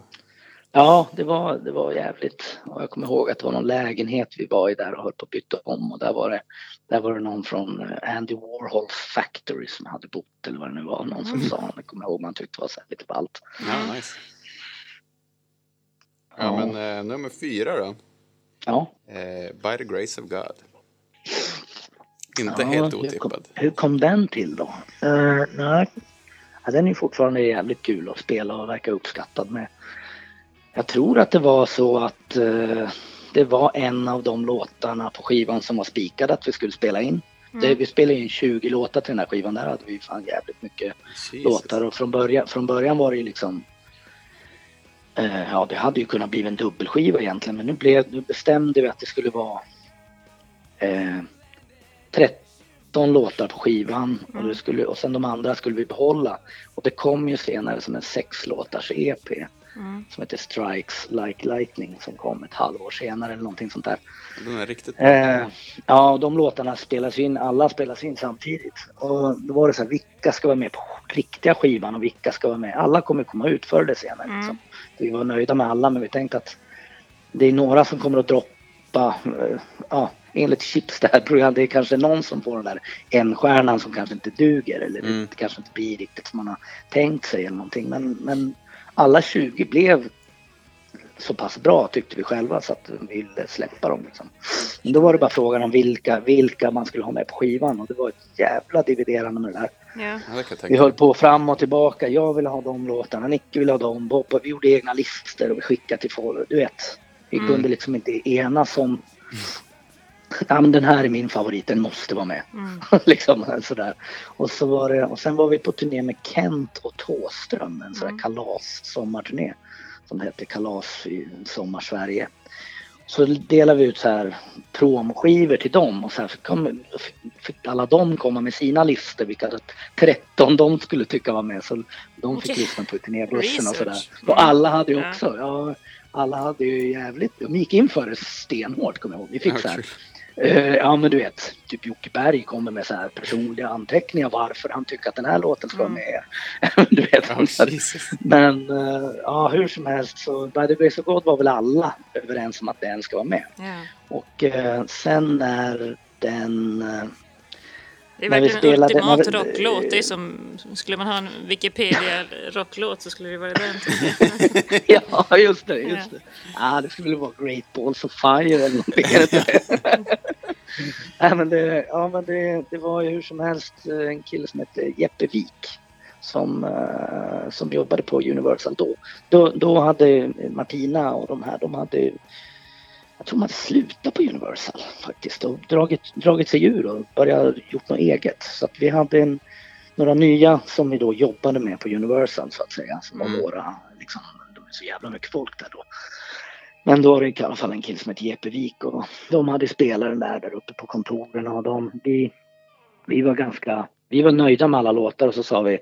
Ja, det var, det var jävligt. Och jag kommer ihåg att det var någon lägenhet vi var i där och höll på att byta om och där var det, där var det någon från eh, Andy Warhols Factory som hade bott eller vad det nu var. Någon som sa, jag kommer ihåg man tyckte det var så här lite ballt. Ja, nice. Ja, Ja. men eh, nummer fyra då. Ja, Eh, By the grace of God. Inte Ja, helt hur kom- otippad. Hur kom den till då? Uh, nej. Ja, den är fortfarande jävligt kul att spela och verkar uppskattad med. Jag tror att det var så att eh, det var en av de låtarna på skivan som var spikad att vi skulle spela in. Det, Mm. vi spelade in 20 låtar till den här skivan. Där hade vi fan jävligt mycket Jesus. låtar och från början, från början var det ju liksom eh, Ja, det hade ju kunnat bli en dubbelskiva egentligen men nu, blev, nu bestämde vi att det skulle vara eh, 13 låtar på skivan och, Mm. det skulle, och sen de andra skulle vi behålla. Och det kom ju senare som en sex låtars EP Mm. som heter Strikes Like Lightning som kom ett halvår senare eller någonting sånt där. Den är riktigt Eh, ja, och de låtarna spelas in, alla spelas in samtidigt. Och då var det så här, vilka ska vara med på riktiga skivan och vilka ska vara med? Alla kommer komma ut förr eller senare. Mm. Liksom. Vi var nöjda med alla, men vi tänkte att det är några som kommer att droppa, eh, ja, enligt Chips det här programmet, det är kanske någon som får den där en-stjärnan som kanske inte duger eller Mm. det kanske inte blir riktigt som man har tänkt sig eller någonting. Men, men alla 20 blev så pass bra tyckte vi själva så att vi ville släppa dem. Liksom. Men då var det bara frågan om vilka, vilka man skulle ha med på skivan och det var ett jävla dividerande med det där. Ja. Vi höll på fram och tillbaka. Jag ville ha de låtarna, Nicke ville ha dem. Bob, vi gjorde egna listor och vi skickade till folk. Du vet, vi Mm. kunde liksom inte enas om Ja, men den här är min favorit, den måste vara med. Mm. liksom, sådär. Och, så var det, och sen var vi på turné med Kent och Tåström, en sån Mm. där kalas sommarturné som hette Kalas i Sommarsverige. Så delade vi ut så här promoskivor till dem och så här fick, kom, fick alla de komma med sina listor vilka 13 de skulle tycka var med. Så de fick Okej. lyssna på turnébussen och sådär. Och alla hade ju Ja. också, ja, alla hade ju jävligt, de gick in för det stenhårt kommer jag ihåg. Vi fick så här. Eh, ja men du vet, typ Jocke Berg kommer med så här personliga anteckningar varför han tycker att den här låten ska vara Mm. med. du vet, Ja, men eh, ja hur som helst så By the Grace of God var väl alla överens om att den ska vara med. Ja. Och eh, sen när den... Det är När verkligen en spelade- ultimat när vi- rocklåt. Det är som, skulle man ha en Wikipedia-rocklåt så skulle det vara den. ja just det, just det. Ja det skulle vara Great Balls of Fire eller någonting. Nej men, det, ja, men det, det var ju hur som helst eh, en kille som hette Jeppe Wik som, eh, som jobbade på Universal då. då. Då hade Martina och de här, de hade jag tror hade slutat på Universal faktiskt och dragit, dragit sig ur och börjat gjort något eget. Så att vi hade en, några nya som vi då jobbade med på Universal så att säga. Som var Mm. våra, liksom, de är så jävla mycket folk där då. Men då var det i alla fall en kille som hette Jeppe Wik och de hade spelaren där, där uppe på kontoren och de, vi, vi var ganska, vi var nöjda med alla låtar och så sa vi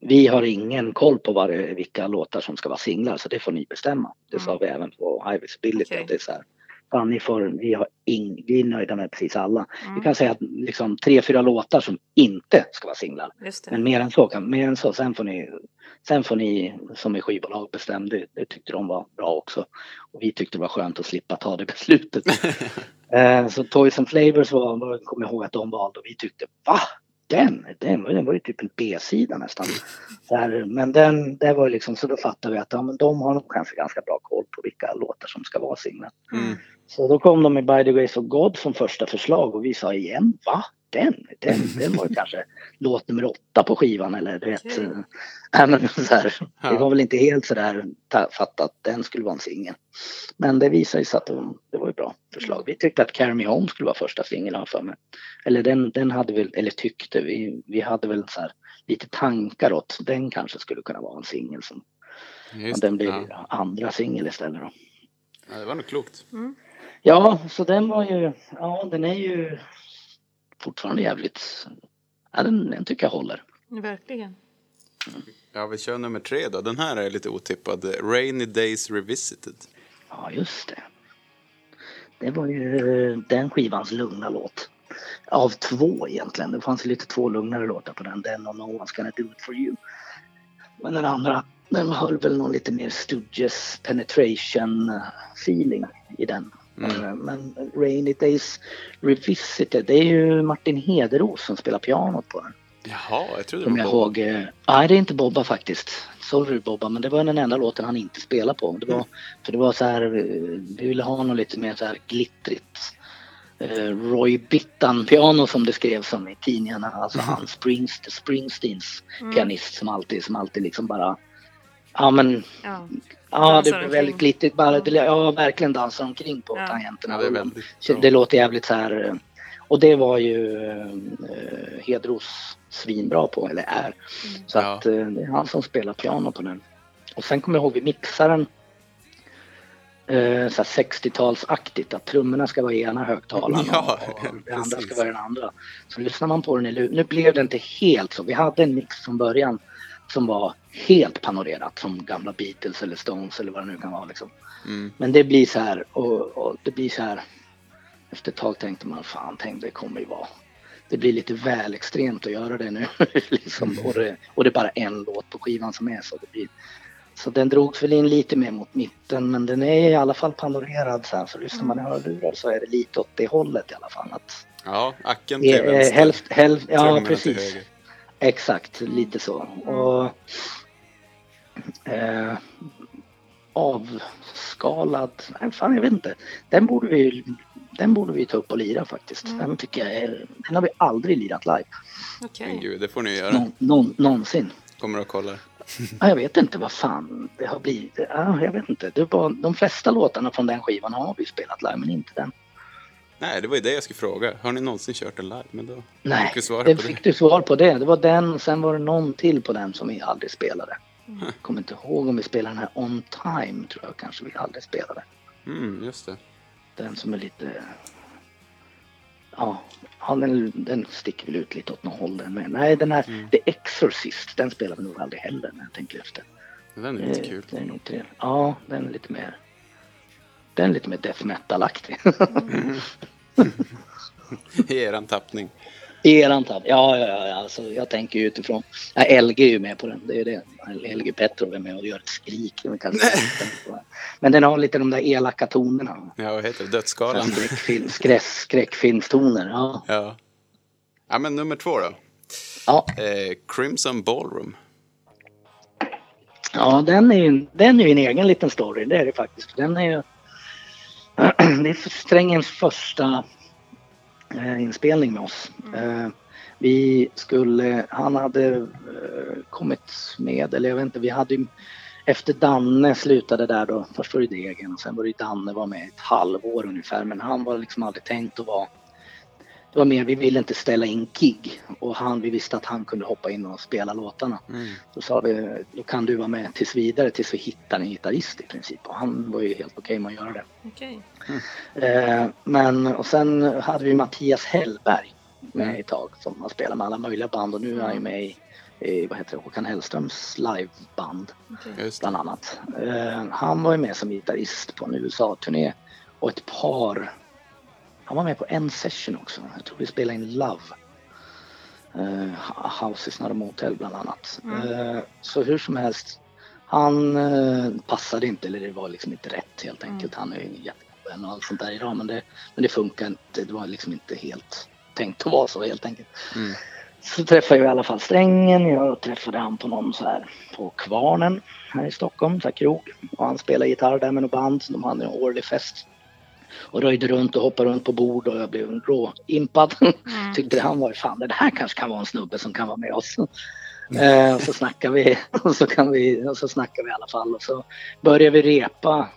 vi har ingen koll på det, vilka låtar som ska vara singlar så det får ni bestämma. Det sa Mm. vi även på High Visibility. Att det är så här, fan, ni får, vi, har ing, vi är nöjda med precis alla. Vi Mm. kan säga att liksom tre, fyra låtar som inte ska vara singlar. Men mer än så, kan, mer än så sen, får ni, sen får ni som är skivbolag bestämma. Det, det tyckte de var bra också. Och vi tyckte det var skönt att slippa ta det beslutet. eh, så Toys and Flavors var, var kommer jag ihåg att de valde och vi tyckte va? Den, den, var- den var ju typ en B-sida nästan. Här, men den, det var ju liksom, så då fattade vi att ja, men de har nog kanske ganska bra koll på vilka låtar som ska vara singlar. Mm. Så då kom de med By the Grace of God som första förslag och vi sa igen, va? Den, den, den var ju kanske låt nummer åtta på skivan eller du vet. Eh, äh, men så här, det Ja. var väl inte helt sådär ta- fattat att den skulle vara en singel. Men det visade sig att det var, det var ett bra förslag. Vi tyckte att Carry Me Home skulle vara första singeln har för mig. Eller den, den hade vi, eller tyckte, vi, vi hade väl så här lite tankar åt den kanske skulle kunna vara en singel som Just och den blev ja. andra singel istället då. ja, det var nog klokt. Ja, så den var ju, ja den är ju fortfarande jävligt, ja den, den tycker jag håller. Verkligen. Ja, vi kör nummer tre då. Den här är lite otippad. Rainy Days Revisited. Ja, just det. Det var ju den skivans lugna låt. Av två egentligen. Det fanns ju lite två lugnare låtar på den. Den och No One's Gonna Do It For You. Men den andra, den höll väl någon lite mer Stooges penetration feeling i den. Mm. Eh, Men Rainy Days Revisited, det är ju Martin Hederos som spelar pianot på den. Jaha, jag trodde Kommer det jag var ihåg. eh, Nej, det är inte Bobba faktiskt. Sorry Bobba, men det var den enda låten han inte spelade på. Det var, för det var så här, eh, vi ville ha något lite mer så här glittrigt. Roy Bittan-piano som det skrevs om i tidningarna. Alltså han Springs, Springsteens Mm. pianist som alltid, som alltid liksom bara... Ja men, Ja. ja det var väldigt glittrigt. Bara, det- ja, verkligen dansar omkring på Ja. tangenterna. Ja, det väldigt det låter jävligt så här. eh, Och det var ju eh, Hedros svinbra på, eller är. Så Ja. att eh, det är han som spelar piano på den. Och sen kommer jag ihåg vid mixaren eh, så här 60-talsaktigt att trummorna ska vara i ena högtalaren Ja, och, och det andra ska vara i den andra. Så lyssnar man på den i Nu blev det inte helt så. Vi hade en mix från början som var helt panorerat som gamla Beatles eller Stones eller vad det nu kan vara liksom. Mm. Men det blir så här och, och det blir så här. Efter ett tag tänkte man fan tänk det kommer ju vara. Det blir lite väl extremt att göra det nu. liksom. och, det, och det är bara en låt på skivan som är så. Det blir, så den drogs väl in lite mer mot mitten men den är i alla fall panorerad så här. Så lyssnar man i hörlurar så är det lite åt det hållet i alla fall. Att, Ja, acken till eh, vänster. helst, helst, ja precis. Exakt, lite så. Och eh, avskalad, nej fan jag vet inte. Den borde vi den borde vi ta upp och lira faktiskt. Mm. Den tycker jag är, den har vi aldrig lirat live. Men gud, det får ni göra. Någon, någon, någonsin. Kommer och kollar. Ja, jag vet inte vad fan det har blivit. Ja, jag vet inte. Det var, de flesta låtarna från den skivan har vi spelat live, men inte den. Nej, det var ju det jag skulle fråga. Har ni någonsin kört den live? Men då Nej, fick det fick det. du svar på det. Det var den, sen var det någon till på den som vi aldrig spelade. Kommer inte ihåg om vi spelade den här On Time, tror jag kanske vi aldrig spelade. Mm, just det. Den som är lite... Ja, ja den, den sticker väl ut lite åt något håll den med. Nej, den här Mm. The Exorcist, den spelar vi nog aldrig heller när jag tänker efter. Den är lite Eh, kul. Den är inte. Ja, den är lite mer... Den är lite mer death metal-aktig. I eran tappning. Eran tapp. Ja, ja, ja. Alltså, jag tänker ju utifrån. Ja, LG är ju med på den. Det är det. LG Petrov är med och gör ett skrik. Men den har lite de där elaka tonerna. Ja, vad heter det? Dödsskalan. Skräckfilm, skräck, skräckfilmstoner. Ja. Ja. Ja, men nummer två då. Ja, Eh, Crimson Ballroom. ja den, är ju, den är en egen liten story. Det är det faktiskt. Den är ju... det är strängens första eh, inspelning med oss. Eh, vi skulle... Han hade eh, kommit med, eller jag vet inte, vi hade ju... Efter Danne slutade där då, först var det Degen och sen var det Danne var med ett halvår ungefär men han var liksom aldrig tänkt att vara det var mer, vi ville inte ställa in gig och han, vi visste att han kunde hoppa in och spela låtarna. Mm. Då sa vi, då kan du vara med tills vidare tills vi hittar en gitarrist i princip. Och han var ju helt okej med att göra det. Okej. Eh, men och sen hade vi Mattias Hellberg med Mm. ett tag som har spelat med alla möjliga band och nu är han ju med i, i vad heter det, Håkan Hellströms liveband det. bland annat. Eh, han var ju med som gitarrist på en USA-turné och ett par. Han var med på en session också. Jag tror vi spelade in Love. Uh, House is not a motel bland annat. Mm. Eh, så hur som helst. Han eh, passade inte eller det var liksom inte rätt helt enkelt. Han är ju ingen jättevän och allt sånt där idag men det, men det funkar inte. Det var liksom inte helt tänkt att vara så helt enkelt. Mm. Så träffade jag i alla fall strängen. Jag träffade han på någon så här på Kvarnen här i Stockholm, så här krog. Och han spelade gitarr där med något band. De hade en årlig fest. Och röjde runt och hoppade runt på bord och jag blev rå impad. Mm. Tyckte han var fan det här kanske kan vara en snubbe som kan vara med oss. Eh, och så snackar vi och så kan vi och så snackar vi i alla fall och så börjar vi repa.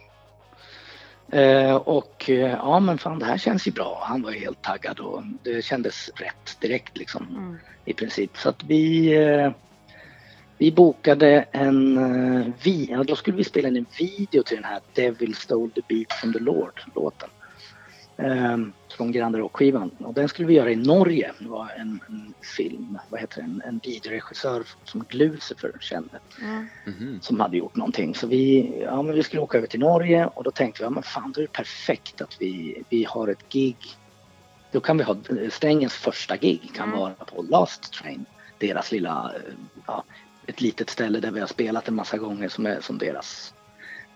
Eh, och eh, ja men fan det här känns ju bra. Han var ju helt taggad och det kändes rätt direkt liksom Mm. i princip. Så att vi, eh, vi bokade en, eh, vi, ja, då skulle vi spela in en video till den här Devil Stole the Beat from the Lord låten. Eh, från Grande Rock-skivan. Och den skulle vi göra i Norge. Det var en, en film, vad heter det, en, en videoregissör som Glucifer kände Mm. Mhm. som hade gjort någonting. Så vi, ja, men vi skulle åka över till Norge och då tänkte vi, ja men fan då är det perfekt att vi, vi har ett gig. Då kan vi ha Strängens första gig kan Mm. vara på Last Train. Deras lilla, eh, ja, ett litet ställe där vi har spelat en massa gånger som är som deras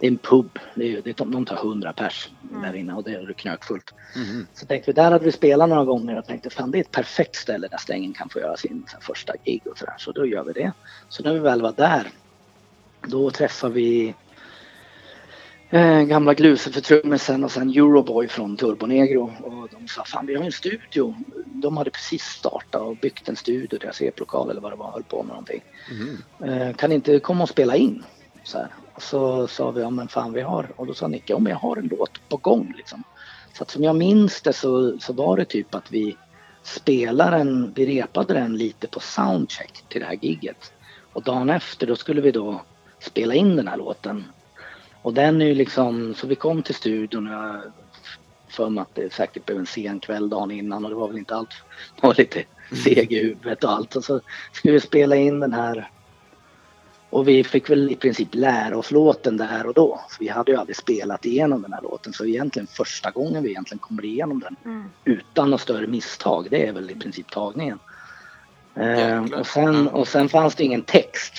det är en pub, det är, det är, de tar 100 pers Mm. där inne och det är knökfullt. Mhm. Så tänkte vi, där hade vi spelat några gånger och tänkte fan det är ett perfekt ställe där Strängen kan få göra sin första gig och sådär. Så då gör vi det. Så när vi väl var där, då träffar vi eh, gamla Glucifer-trummisen och sen Euroboy från Turbonegro. Och de sa fan vi har en studio. De hade precis startat och byggt en studio, deras eplokal eller vad det var, höll på med någonting. Mhm. Eh, kan inte komma och spela in? Så, här. Och så sa vi, ja men fan vi har, och då sa Nicke, om jag har en låt på gång liksom. Så att som jag minns det så, så var det typ att vi spelade den, vi repade den lite på soundcheck till det här gigget. Och dagen efter då skulle vi då spela in den här låten. Och den är ju liksom, så vi kom till studion och jag för mig att det säkert blev en sen kväll dagen innan och det var väl inte allt, det var lite seg i huvudet och allt. Och så skulle vi spela in den här och vi fick väl i princip lära oss låten där och då. Så vi hade ju aldrig spelat igenom den här låten så egentligen första gången vi egentligen kommer igenom den Mm. utan något större misstag, det är väl i princip tagningen. Eh, och, sen, och sen fanns det ingen text.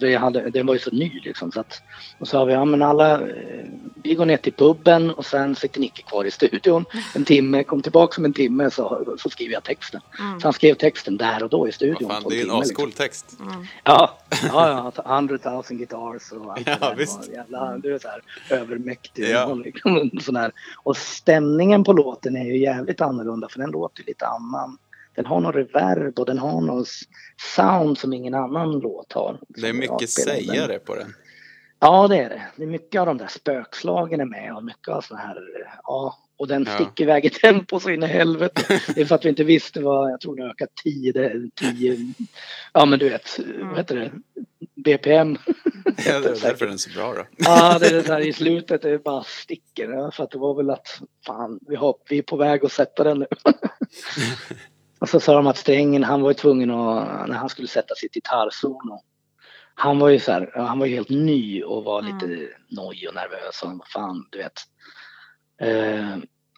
Det, hade, det var ju så ny liksom. Så att, och så sa vi, ja men alla, eh, vi går ner till puben och sen sitter Nicke kvar i studion en timme, kom tillbaka om en timme så, så skriver jag texten. Mm. Så han skrev texten där och då i studion. fan, det är en timme, ascool liksom. text. Mm. Ja, ja, ja, 100 000 guitars och allt Ja, det där. visst. Och Jävla, du är så här övermäktig. Ja. Och, liksom, sån här. och stämningen på låten är ju jävligt annorlunda för den låter ju lite annan. Den har någon reverb och den har någon sound som ingen annan låt har. Det är mycket den. sägare på den. Ja, det är det. Det är mycket av de där spökslagen är med och mycket av såna här, ja, och den Ja. sticker iväg i tempo så in i helvete. Det är för att vi inte visste vad, jag tror det ökat 10, det- 10, ja men du vet, vad heter det, BPM. Ja, det är därför den är så bra då. Ja, det är det där i slutet, det bara sticker. Ja, för att det var väl att, fan, vi, har, vi är på väg att sätta den nu. och så sa de att strängen, han var ju tvungen att, när han skulle sätta sitt gitarrsolo. Han var ju så här, han var ju helt ny och var lite nojig och nervös och bara, fan, du vet. Eh,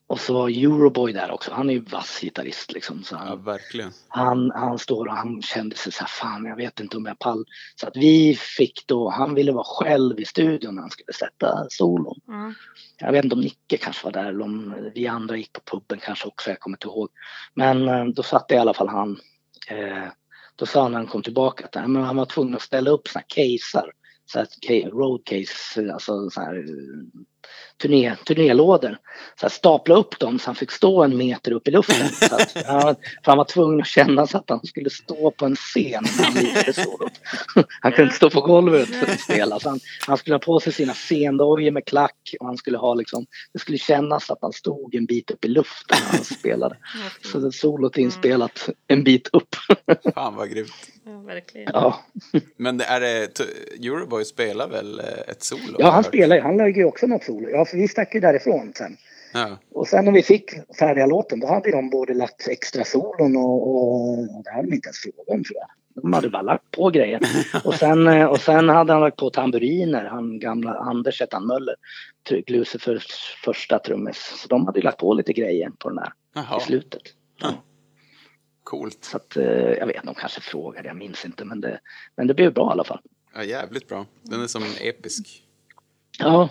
och så var Euroboy där också, han är ju vass gitarrist liksom. Så han, Ja, verkligen. han, han står och han kände sig så här, fan jag vet inte om jag pall. Så att vi fick då, han ville vara själv i studion när han skulle sätta solon. Mm. Jag vet inte om Nicke kanske var där eller om vi andra gick på puben kanske också, jag kommer inte ihåg. Men eh, då satt i alla fall han. Eh, då sa han när han kom tillbaka att nej, men han var tvungen att ställa upp såna här casear. Så här, road case, alltså så här turné, turnélådor. Så här, stapla upp dem så han fick stå en meter upp i luften. Så att, ja, för han var tvungen att känna så att han skulle stå på en scen när han kunde inte stå på golvet för att spela. Så han, han skulle ha på sig sina scendojor med klack och han skulle ha liksom, det skulle kännas att han stod en bit upp i luften när han spelade. Så det solot är inspelat en bit upp. Fan vad grymt. ja, verkligen. Ja, Men är det, Euroboy spelar väl eh, ett solo? ja han spelar ju, han lägger ju också något solo. Ja, för vi stack ju därifrån sen. Ja. Och sen när vi fick färdiga låten då hade de både lagt extra solon och, och det hade de inte ens frågat om tror jag. De hade bara lagt på grejer. Och sen, eh, och sen hade han lagt på tamburiner, han gamla Anders hette han Möller, Lucifers första trummis. Så de hade lagt på lite grejer på den där Jaha, i slutet. Ja. coolt. Så att, eh, jag vet, de kanske frågade, jag minns inte men det, men det blev bra i alla fall. Ja, jävligt bra. Den är som en episk. Ja,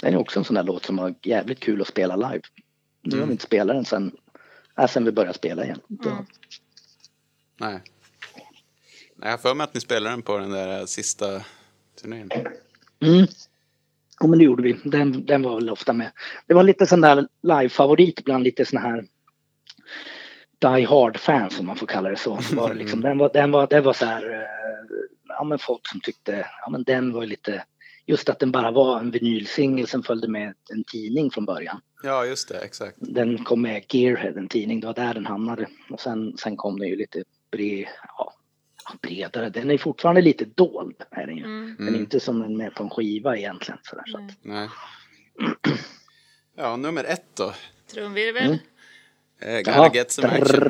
det är också en sån där låt som var jävligt kul att spela live. Nu har Mm. vi inte spelat den sen, äh, sen vi började spela igen. Mm. Nej. Jag har för mig att ni spelade den på den där sista turnén. Mm. Ja men det gjorde vi. Den, den var väl ofta med. Det var lite sån där live-favorit bland lite såna här Die Hard-fans om man får kalla det så. Var det liksom, den, var, den, var, den var så här, eh, ja men folk som tyckte, ja men den var ju lite, just att den bara var en vinylsingel som följde med en tidning från början. Ja, just det, exakt. Den kom med Gearhead, en tidning, det var där den hamnade. Och sen, sen kom den ju lite bred, ja, bredare. Den är fortfarande lite dold. Är den, ju. Mm. den är inte som en med på en skiva egentligen. Så där, så att, Nej. Ja, nummer ett då. Trumvirvel. Mm. Eh, gotta Ja. get some action.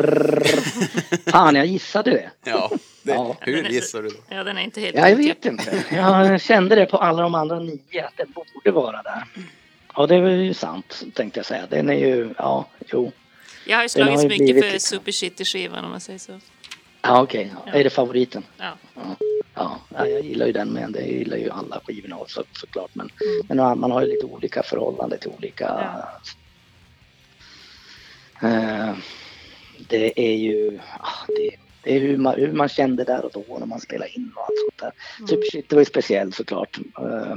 Fan, jag gissade det. Ja, det, Ja. hur gissar du då? Ja, den är inte helt Jag vet inte. Jag kände det på alla de andra nio att den borde vara där. Ja, det är ju sant tänkte jag säga. Den är ju, ja, jo. Jag har ju har slagits ju mycket blivit för liksom- Super Shitty-skivan om man säger så. Ja, okej. Ja. Är det favoriten? Ja. Ja, ja, jag gillar ju den men det gillar ju alla skivorna också såklart. Men, men man har ju lite olika förhållande till olika... Ja. Eh, det är ju... ah, det, det är hur man, hur man kände där och då när man spelade in och allt sånt där. Super Shit, det var ju speciellt såklart. Eh,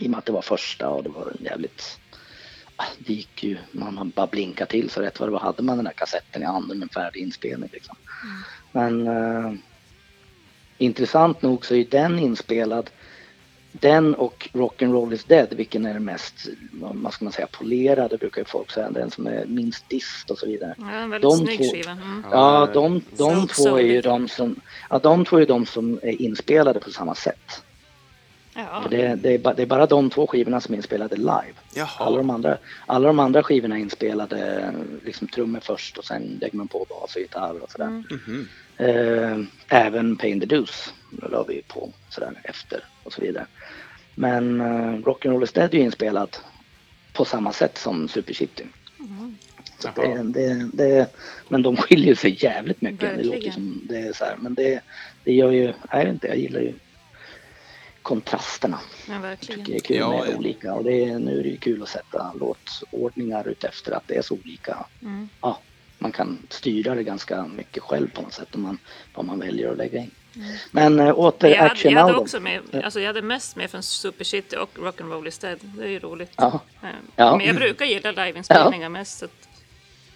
I och med att det var första och det var en jävligt... ah, Det gick ju, man bara blinkade till så rätt vad det var hade man den där kassetten i handen med en färdig inspelning. Liksom. Men eh, intressant nog så är den inspelad den och Rock'n'Roll is Dead, vilken är den mest, vad ska man säga, polerade brukar ju folk säga, den som är minst dist och så vidare. Ja, en väldigt De snygg två- skiva. Mm. Ja, de, de Så- två är ju de som, ja de två är de som är inspelade på samma sätt. Ja. Det, det, är ba, det är bara de två skivorna som är inspelade live. Alla Jaha, de andra, alla de andra skivorna är inspelade liksom trummor först och sen lägger man på bas och gitarr och sådär. Mm. Mhm. Eh, även Pain the Deuce la vi på sådär efter och så vidare. Men eh, Rock'n'Roll is Dead är ju inspelad på samma sätt som Super Shitty. Så Jaha. det, det, det, men de skiljer sig jävligt mycket. Det låter Verkligen. som det är så här. Men det, det gör ju, jag vet inte, jag gillar ju kontrasterna. Ja, verkligen. Det är kul Ja, med ja. olika och det är, nu är det ju kul att sätta låtordningar utefter att det är så olika. Mm. Ja, man kan styra det ganska mycket själv på något sätt om man, vad man väljer att lägga in. Men äh, åter Jag hade, Action jag hade Now då. också med, alltså jag hade mest med från Super City och Rock'n'Roll Instead. Det är ju roligt. Ja, Eh, Ja. Men jag brukar gilla liveinspelningar mest. Så att,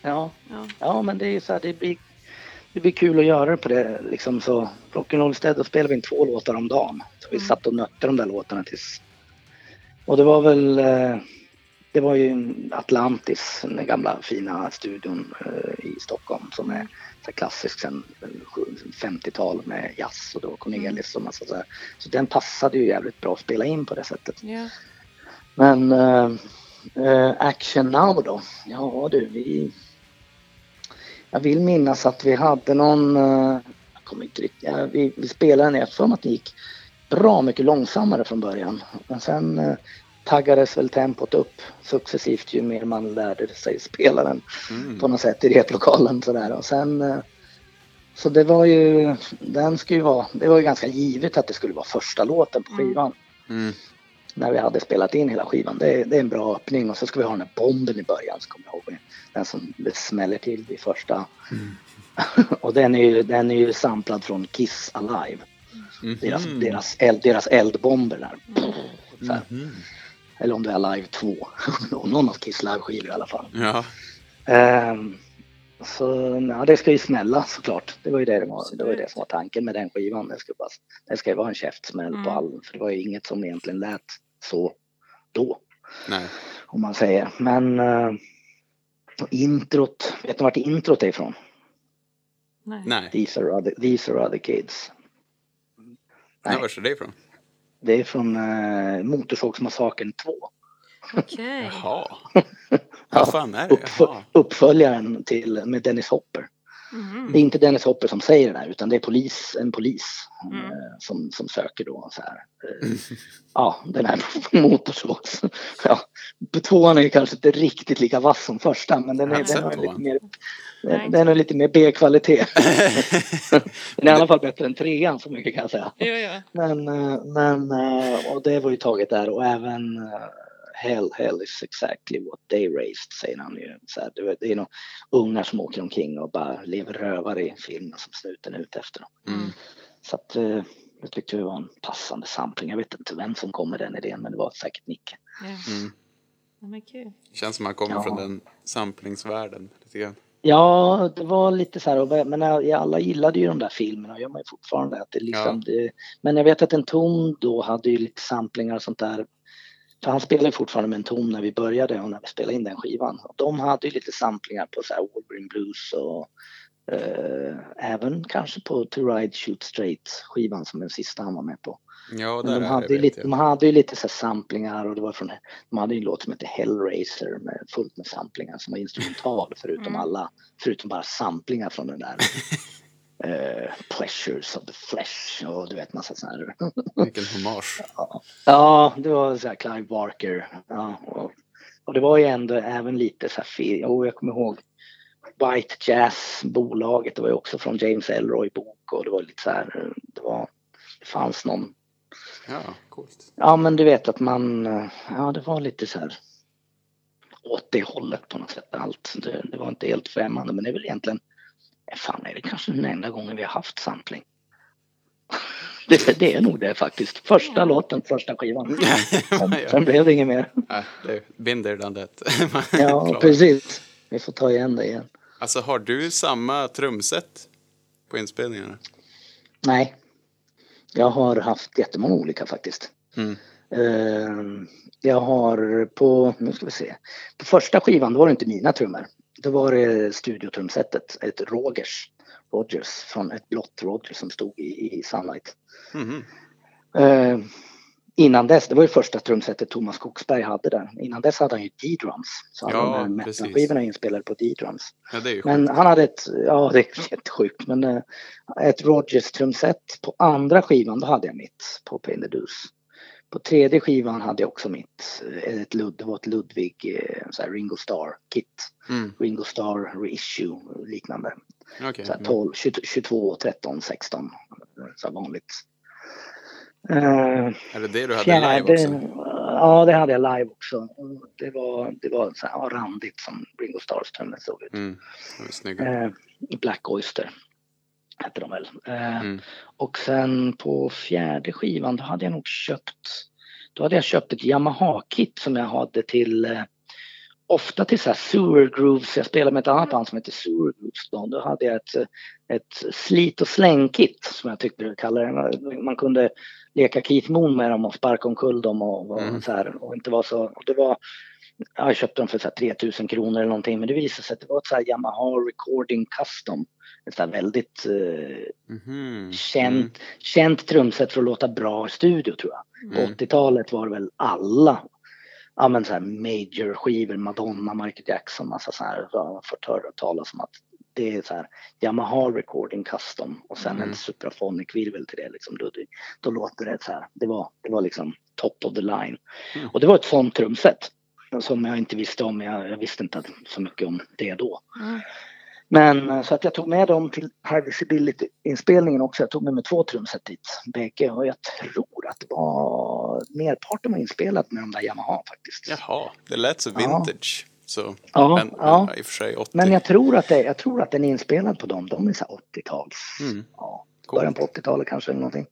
ja, ja. ja, men det är ju så här, det blir, det blir kul att göra det på det liksom så. Rock'n'Roll Stead, då spelade vi in två låtar om dagen. Så vi satt och nötte de där låtarna tills... Och det var väl... eh, Det var ju Atlantis, den gamla fina studion eh, i Stockholm som är så klassisk sen eh, 50-tal med jazz och då Cornelis och massa så här. Så den passade ju jävligt bra att spela in på det sättet. Ja. Men eh, Action Now då? Ja du, vi... Jag vill minnas att vi hade någon... eh, jag kommer inte riktigt... Ja, vi, vi spelade den, jag för att det gick bra mycket långsammare från början. Men sen taggades väl tempot upp successivt ju mer man lärde sig spela den Mm. på något sätt i replokalen sådär. Och sen... eh, så det var ju... Den skulle ju vara... Det var ju ganska givet att det skulle vara första låten på skivan Mm. när vi hade spelat in hela skivan. Det, är- det är en bra öppning och så ska vi ha den här bomben i början så kommer jag ihåg. Den som det smäller till vid första. och den är, ju, den är ju samplad från Kiss Alive. Mhm. Deras, deras, eld, deras eldbomber där. Så här. Mhm. Eller om det är Alive 2. Någon av Kiss Live-skivor i alla fall. Ja. Ehm, så ja, det ska ju smälla såklart. Det var ju det, det, var, det, var ju det som var tanken med den skivan. Det ska, bara, det ska ju vara en käftsmäll på Mm. all, för det var ju inget som egentligen lät så då, Nej. om man säger. Men uh, introt, vet ni vart introt är ifrån? Nej. Nej. These are other, these are other kids. Nej. Nej. Var är det ifrån? Det är från uh, Motorsågsmassakern 2. Okej. Jaha. Vad fan är det? Uppf- uppföljaren till, med Dennis Hopper. Mhm. Det är inte Dennis Hopper som säger det där utan det är polis, en polis Mm. eh, som, som söker då så här. Eh, ja, den här motorsågs. Ja, tvåan är ju kanske inte riktigt lika vass som första men den är, den är lite mer den, den är lite mer B-kvalitet. den är i alla fall bättre än trean så mycket kan jag säga. Ja, ja. Men, eh, men och det var ju taget där och även Hell, hell is exactly what they raised säger han ju. Så här, det, det är nog ungar som åker omkring och bara lever rövare i filmen som snuten är ute efter dem. Mm. Så att eh, jag tyckte det var en passande sampling. Jag vet inte vem som kom med den idén men det var säkert Nicke. ja. Mm. Ja, kul. Känns som man kommer Ja. från den samplingsvärlden lite grann. Ja, det var lite så här, och- men jag- alla gillade ju de där filmerna och gör man ju fortfarande. Att det liksom, det, men jag vet att en ton då hade ju lite samplingar och sånt där. För han spelade ju fortfarande med en ton när vi började och när vi spelade in den skivan. Och de hade ju lite samplingar på så här Wolverine Blues och eh, även kanske på To Ride Shoot Straight skivan som den sista han var med på. Ja, Men där de, hade lite, jag. de hade ju lite så här samplingar och det var från, de hade ju en låt som hette Hellraiser med fullt med samplingar som var instrumental förutom Mm. alla, förutom bara samplingar från den där eh, Pleasures of the Flesh och du vet massa sådana här. Vilken hommage. ja, det var så här Clive Barker. Ja, och, och det var ju ändå även lite så här, jo jag kommer ihåg White Jazz bolaget, det var ju också från James Elroy bok och det var lite så här, det var, det fanns någon Ja, coolt. Ja men du vet att man, eh, ja det var lite så här åt det hållet på något sätt allt. Det, det var inte helt främmande men det är väl egentligen, fan är det kanske den enda gången vi har haft sampling. Det, det är nog det faktiskt. Första låten, första skivan. Sen, sen blev det inget mer. Nej, det är binder than that. Ja precis. Vi får ta igen det igen. Alltså har du samma trumset på inspelningarna? Nej. Jag har haft jättemånga olika faktiskt. Mm. Eh, jag har på, nu ska vi se, på första skivan då var det inte mina trummor. Då var det studiotrumsetet, ett Rogers, Rogers från ett blått Rogers som stod i, i Sunlight. Mhm. Eh, innan dess, det var ju första trumsetet Thomas Skogsberg hade där. Innan dess hade han ju D-drums. Så alla Ja, de här är inspelade på D-drums. Ja, det Men han hade ett, ja det är jättesjukt, men eh, ett Rogers trumset på andra skivan, då hade jag mitt på the Deuce. På tredje skivan hade jag också mitt, eh, ett det var ett Ludwig eh, så här Ringo Starr kit. Mm. Ringo Starr reissue liknande. Okej. Så här 12, 22, 22, 13, 16. Så här vanligt. Eh, Är det det du hade live fjärde, också? ja det hade jag live också. Det var, det var så här randigt som Ringo Starrs trummor såg ut. Mm. Snygga. Black Oyster hette de väl. Eh, Mm. Och sen på fjärde skivan då hade jag nog köpt då hade jag köpt ett Yamaha-kit som jag hade till eh, ofta till så här sewer grooves. Jag spelade med ett annat band som heter sewer grooves. Då, då hade jag ett, ett slit och släng-kit som jag tyckte du kallade det. Man kunde leka Keith Moon med dem och sparka omkull dem och, och Mm. så här och inte vara så. Och det var Ja, jag köpte dem för så här 3000 kronor eller någonting men det visade sig att det var ett så här Yamaha Recording Custom. Ett så väldigt eh, Mhm. känt, känt trumset för att låta bra i studio tror jag. På Mm. 80-talet var det väl alla ja men så här major skivor, Madonna, Michael Jackson, massa så här. Jag har fått höra talas om att det är så här Yamaha Recording Custom och sen Mm. en Supraphonic virvel till det liksom. Då, då låter det så här. Det var, det var liksom top of the line. Mm. Och det var ett sånt trumset som jag inte visste om. Jag, jag visste inte så mycket om det då. Mm. Men eh, så att jag tog med dem till High Visibility-inspelningen också. Jag tog med mig två trumset dit, bägge. Och jag tror att det var merparten var inspelat med de där Yamaha faktiskt. Jaha, det lät så Ja. vintage. Så, Ja, men, ja. i och för sig 80. Men jag tror att, det, jag tror att den är inspelad på dem. De är så här 80-tals. Mm. Ja, början på 80-talet kanske eller någonting.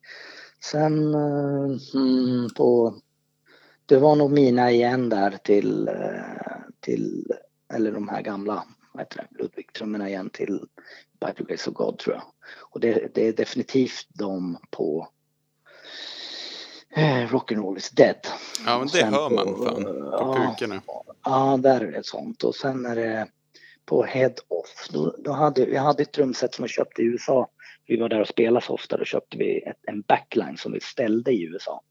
Sen mm, på... Det var nog mina igen där till, eh, till eller de här gamla, vad heter det, Ludwig-trummorna igen till By the Grace of God tror jag. Och det, det är definitivt de på eh, Rock'n'Roll is Dead. Ja, men det hör man på, fan på ja. kukarna. Ja, där är det sånt. Och sen är det på Head Off. Då, då hade, vi hade ett trumset som vi köpte i USA. Vi var där och spelade så ofta. Då köpte vi ett, en backline som vi ställde i USA.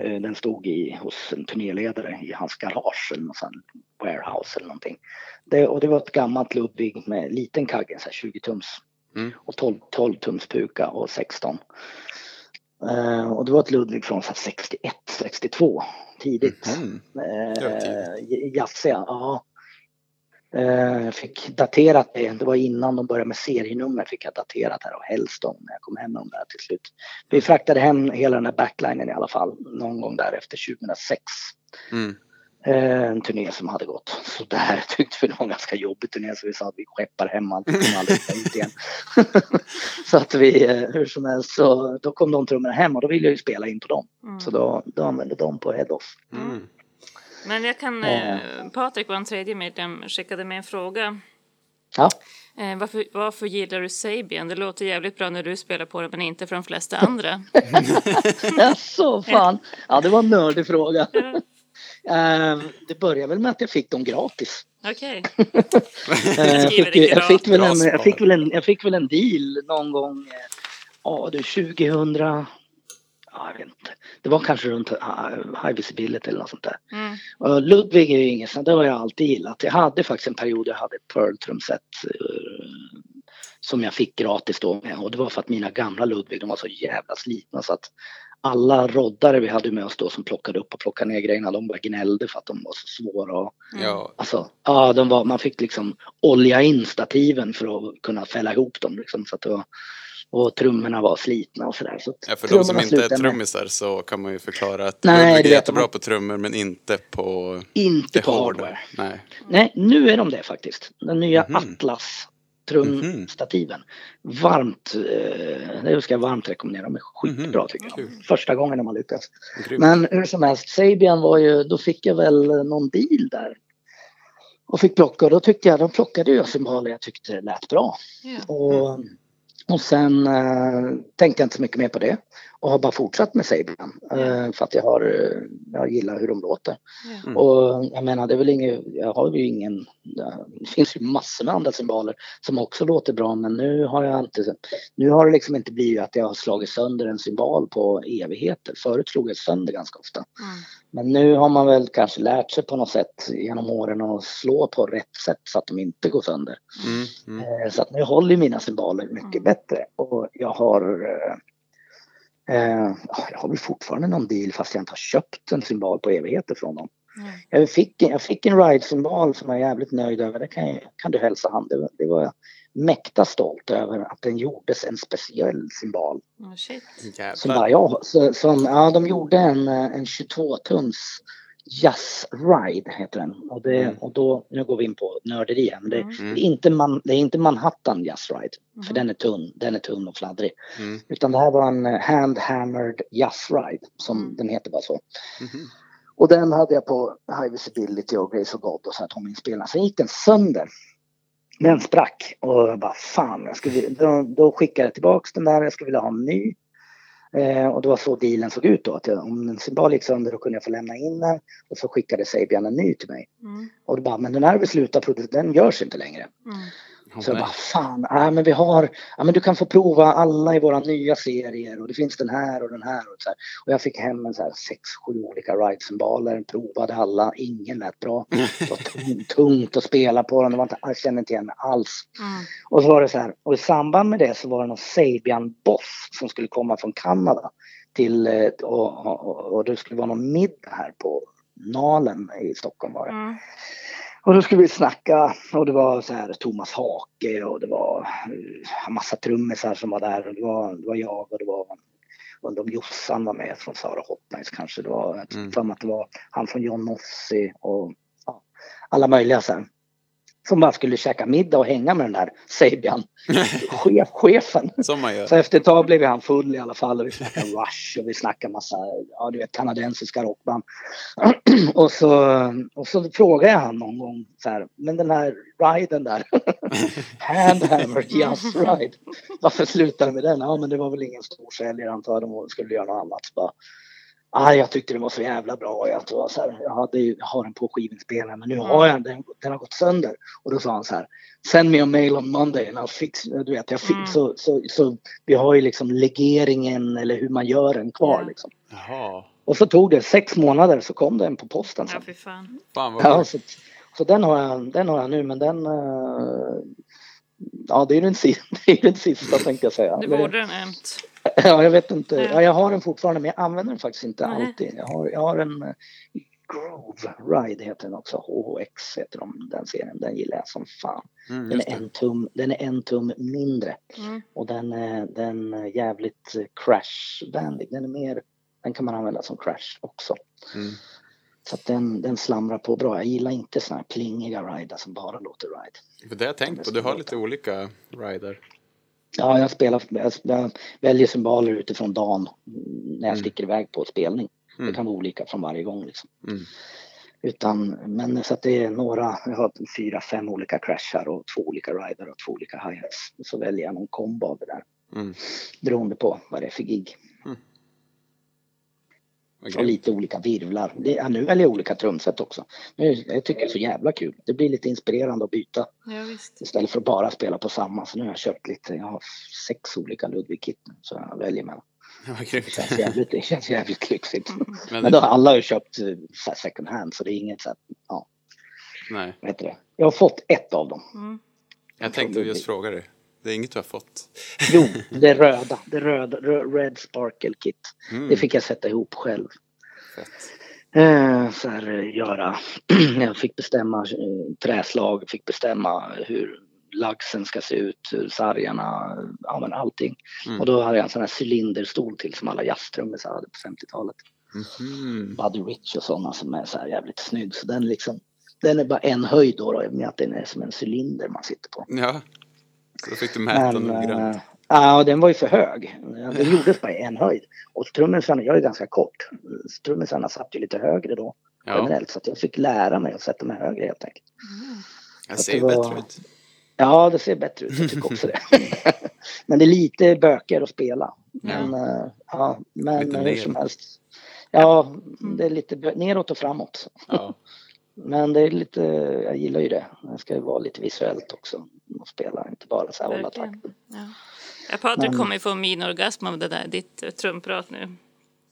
Eh, Den stod i, hos en turnéledare i hans garage eller någon sån warehouse eller någonting. Det, och det var ett gammalt Ludwig med liten kagge, så här 20 tums. Mm. Och 12, 12 tums puka och 16. Eh, och det var ett Ludwig från så här 61, 62, tidigt. Var Eh, jazziga, ja. Eh, Jag fick daterat det, det var innan de började med serienummer fick jag daterat här och Hellstone när jag kom hem med dem där till slut. Vi fraktade hem hela den här backlinen i alla fall någon gång där efter 2006. Mm. Eh, En turné som hade gått sådär tyckte vi det var en ganska jobbig turné så vi sa att vi skeppar hem allt och aldrig ut igen. så att vi, eh, hur som helst, så då kom de trummorna hem och då ville jag ju spela in på dem. Mm. Så då, då använde de på head-off. Mm. Men jag kan... Eh. Patrik, vår tredje medlem, skickade med en fråga. Ja. Eh, varför, varför gillar du Sabian? Det låter jävligt bra när du spelar på det men inte för de flesta andra. Så fan. Ja, det var en nördig fråga. Eh, det började väl med att jag fick dem gratis. Okej. Eh, jag, fick, jag, fick väl en, jag, fick väl en, jag fick väl en deal någon gång, eh, ja du 2000, ja jag vet inte. Det var kanske runt uh, High Visibility eller något sånt där. Mm. Och Ludwig är ju inget sånt, det har jag alltid gillat. Jag hade faktiskt en period jag hade ett Pearl-trumset eh, som jag fick gratis då med. och det var för att mina gamla Ludwig de var så jävla slitna så att alla roddare vi hade med oss då som plockade upp och plockade ner grejerna de bara gnällde för att de var så svåra och Ja, Alltså, ja, de var, man fick liksom olja in stativen för att kunna fälla ihop dem. Liksom, så att det var, och trummorna var slitna och sådär. Så ja, för de som inte är slutade med- trummisar så kan man ju förklara att Nej, Ludwig det är jättebra man. på trummor men inte på Inte på hardware. Nej. Nej, nu är de det faktiskt. Den nya Mhm. Atlas trumstativen. Varmt, eh, det ska jag varmt rekommendera. De är skitbra Mhm. tycker jag. Kul. Första gången de har lyckats. Men hur som helst, Sabian var ju, då fick jag väl någon deal där. Och fick plocka och då tyckte jag, de plockade ju symboler jag tyckte lät bra. Ja. Och, och sen eh, tänkte jag inte så mycket mer på det. Och har bara fortsatt med Sabian. Eh, för att jag har, eh, jag gillar hur de låter. Mm. Och jag menar det är väl inget, jag har ju ingen, det finns ju massor med andra symboler som också låter bra men nu har jag inte, nu har det liksom inte blivit att jag har slagit sönder en symbol på evigheter. Förut slog jag sönder ganska ofta. Mm. Men nu har man väl kanske lärt sig på något sätt genom åren att slå på rätt sätt så att de inte går sönder. Mm, mm. Eh, Så att nu håller mina symboler mycket bättre och jag har Eh, ja, jag har väl fortfarande någon deal fast jag inte har köpt en symbol på evigheter från dem. Mm. Jag fick, jag fick en ride-symbol som jag är jävligt nöjd över. Det kan, jag- kan du hälsa han. Det, var- det var jag mäkta stolt över att den gjordes en speciell symbol. Oh, shit. Som bara jag, så, som, ja, de gjorde en, eh, en 22-tums Jazz Ride heter den. Och, det, Mm. och då, nu går vi in på nörderi här, men det, Mm. det, är inte man, det är inte Manhattan Jazz Ride. För Mhm. den är tunn, den är tunn och fladdrig. Mm. Utan det här var en eh, hand-hammered Jazz Ride, som Mm. den heter bara så. Mhm. Och den hade jag på High Visibility och Grace of God och så här Tommy-spelaren. Sen gick den sönder. Den sprack och jag bara fan, jag skulle, då, då skickade jag tillbaks den där, jag skulle vilja ha en ny. Eh, och det var så dealen såg ut då, att jag, om en symbol gick sönder då kunde jag få lämna in den och så skickade Sabian en ny till mig. Mm. Och då bara, men den här slutat producera, den görs inte längre. Mm. Så jag bara, fan, ja, men vi har, ja, men du kan få prova alla i våra nya serier och det finns den här och den här. Och, så här. och jag fick hem en så här sex, sju olika ride-symboler, provade alla, ingen lät bra. Det var tungt, tungt att spela på dem, det var inte, jag kände inte igen mig alls. Mm. Och så var det så här, och i samband med det så var det någon Sabian-boss som skulle komma från Kanada till, eh, och, och, och det skulle vara någon middag här på Nalen i Stockholm var det. Mm. Och då skulle vi snacka och det var så här Thomas Hake och det var eh, en massa trummisar som var där och det var, det var jag och det var undrar om Jossan var med från Sara Hot Nights kanske. Det var, jag Mm. att det var han från John Mossi och ja, alla möjliga sen. Som bara skulle käka middag och hänga med den där Sabian, chef, chefen. Som man gör. Så efter ett tag blev han full i alla fall och vi snackade Rush och vi snackade massa, ja du vet kanadensiska rockband. och, så, och så frågade jag han någon gång så här, men den här riden där, Handhammer Jazz Ride, varför slutade det med den? Ja men det var väl ingen storsäljare antar jag, de skulle göra något annat. Så bara, Ah, jag tyckte det var så jävla bra. Jag, tror så här, jag, hade, ju- jag har den på skivinspelaren men nu har jag den. Den har gått sönder. Och då sa han så här. Send me a mail on Monday and I'll fix. Du vet, jag fick, Mm. så, så, så vi har ju liksom legeringen eller hur man gör den kvar. Ja. Liksom. Jaha. Och så tog det sex månader så kom den på posten Ja, sen. fy fan. Fan Ja, så, så den, har jag, den har jag nu men den... eh, ja det är ju den, si- det är den sista tänkte jag säga. Det Eller- borde den hänt. Ja, jag vet inte. Ja. Ja, jag har den fortfarande men jag använder den faktiskt inte Nej. alltid. Jag har, jag har en eh, Groove Ride heter den också. HHX heter de, den serien. Den gillar jag som fan. Mm, Den är en tum, den är en tum mindre Mm. och den är, den är jävligt eh, crash-vänlig. Den är mer, den kan man använda som crash också. Mm. Så att den, den slamrar på bra. Jag gillar inte såna här plingiga rider som bara låter ride. För det har jag tänkt på. Du har lite olika rider. Ja, jag spelar, jag, väljer symboler utifrån dagen när jag Mm. sticker iväg på spelning. Det Mm. kan vara olika från varje gång liksom. Mm. Utan, men så att det är några, jag har fyra, fem olika crashar och två olika rider och två olika hi-hats. Så väljer jag någon kombo av det där. Mm. Beroende på vad det är för gig. Vad Och lite olika virvlar. Det, ja, nu väljer jag olika trumset också. Nu, jag tycker det är så jävla kul. Det blir lite inspirerande att byta Ja, istället för att bara spela på samma. Så nu har jag köpt lite, jag har sex olika Ludwig-kit nu, så jag väljer mellan. Vad Det känns jävligt, det känns jävligt lyxigt. Men, Men då har alla ju köpt eh, så här second hand så det är inget så här, ja, nej, vad heter det? Jag har fått ett av dem. Mm. jag tänkte just fråga dig. Det är inget du har fått. Jo, det röda, det röda, rö- Red Sparkle Kit. Mm. Det fick jag sätta ihop själv. Fett. Eh, så här, eh, göra. jag fick bestämma eh, träslag, fick bestämma hur lagsen ska se ut, hur sargarna, ja men allting. Mm. Och då hade jag en sån här cylinderstol till som alla jazztrummisar hade på 50-talet. Mhm. Buddy Rich och sådana som är så här jävligt snygg. Så den liksom, den är bara en höjd då, då med att den är som en cylinder man sitter på. Ja. Då fick du mäta Men, noggrant. eh, ja, den var ju för hög. Den gjordes bara i en höjd. Och trummisarna, jag är ganska kort. Trummisarna satt ju lite högre då Ja, generellt. Så jag fick lära mig att sätta mig högre helt enkelt. jag att ser det ju var- bättre ut. Ja, det ser bättre ut. Jag tycker också det. men det är lite böker att spela. Men, eh, ja, men Lite hur som helst. Ja, det är lite neråt och framåt. Ja. Men det är lite, jag gillar ju det. Det ska ju vara lite visuellt också. Och spela, inte bara så här hålla takten. Ja. Ja, Patrik Men- kommer ju få min orgasm av det där, ditt trumprat nu.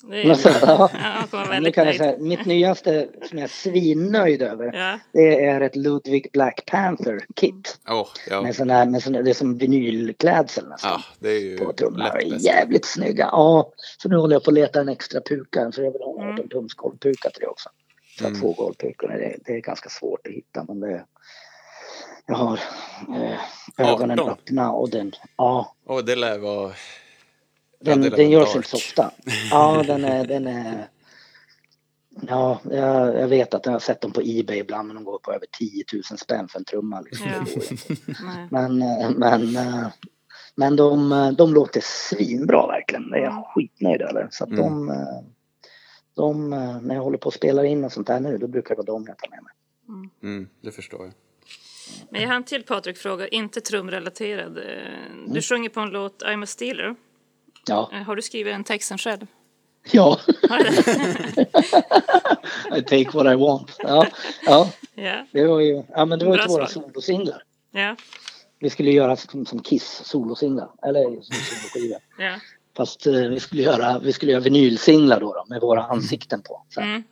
Det är ja. ja, Nu kan jag säga, mitt nyaste som jag är svinnöjd över Ja, det är ett Ludwig Black Panther kit. Åh, ja. Med sån här, med sån, det är som vinylklädsel nästan. ja, det är ju på bäst. Jävligt snygga. Ja, så nu håller jag på att leta en extra puka. För jag vill ha en Mm. 18 tums golvpuka till det också. Så Mm. två golvpukor. Det, det är ganska svårt att hitta men det... Jag har eh, ögonen 18? öppna och den... Ja, Åh, det lär vara... Ja, den, lär den görs dark. inte så ofta. Ja, den är... Den är Ja, jag, jag vet att jag har sett dem på Ebay ibland men de går på över 10 000 spänn för en trumma. Liksom. Ja. Men, eh, men, eh, men de, eh, de låter svinbra verkligen. Det är jag skitnöjd över. Så att Mm. de, de, när jag håller på att spela in och sånt där nu, då brukar det vara de jag tar med mig. Mm, det förstår jag. Men jag har en till Patrik-fråga, inte trumrelaterad. Eh, Mm. Du sjunger på en låt I'm a Steeler. Ja. Eh, Har du skrivit den texten själv? Ja? I take what I want. Ja, ja ja, det var ju, ja, men det var ju Bra våra solosinglar. ja, Vi skulle göra som, som Kiss solosinglar, eller som soloskivor. ja. Fast eh, vi skulle göra, vi skulle göra vinylsinglar då, då med våra ansikten på. Så. Mm.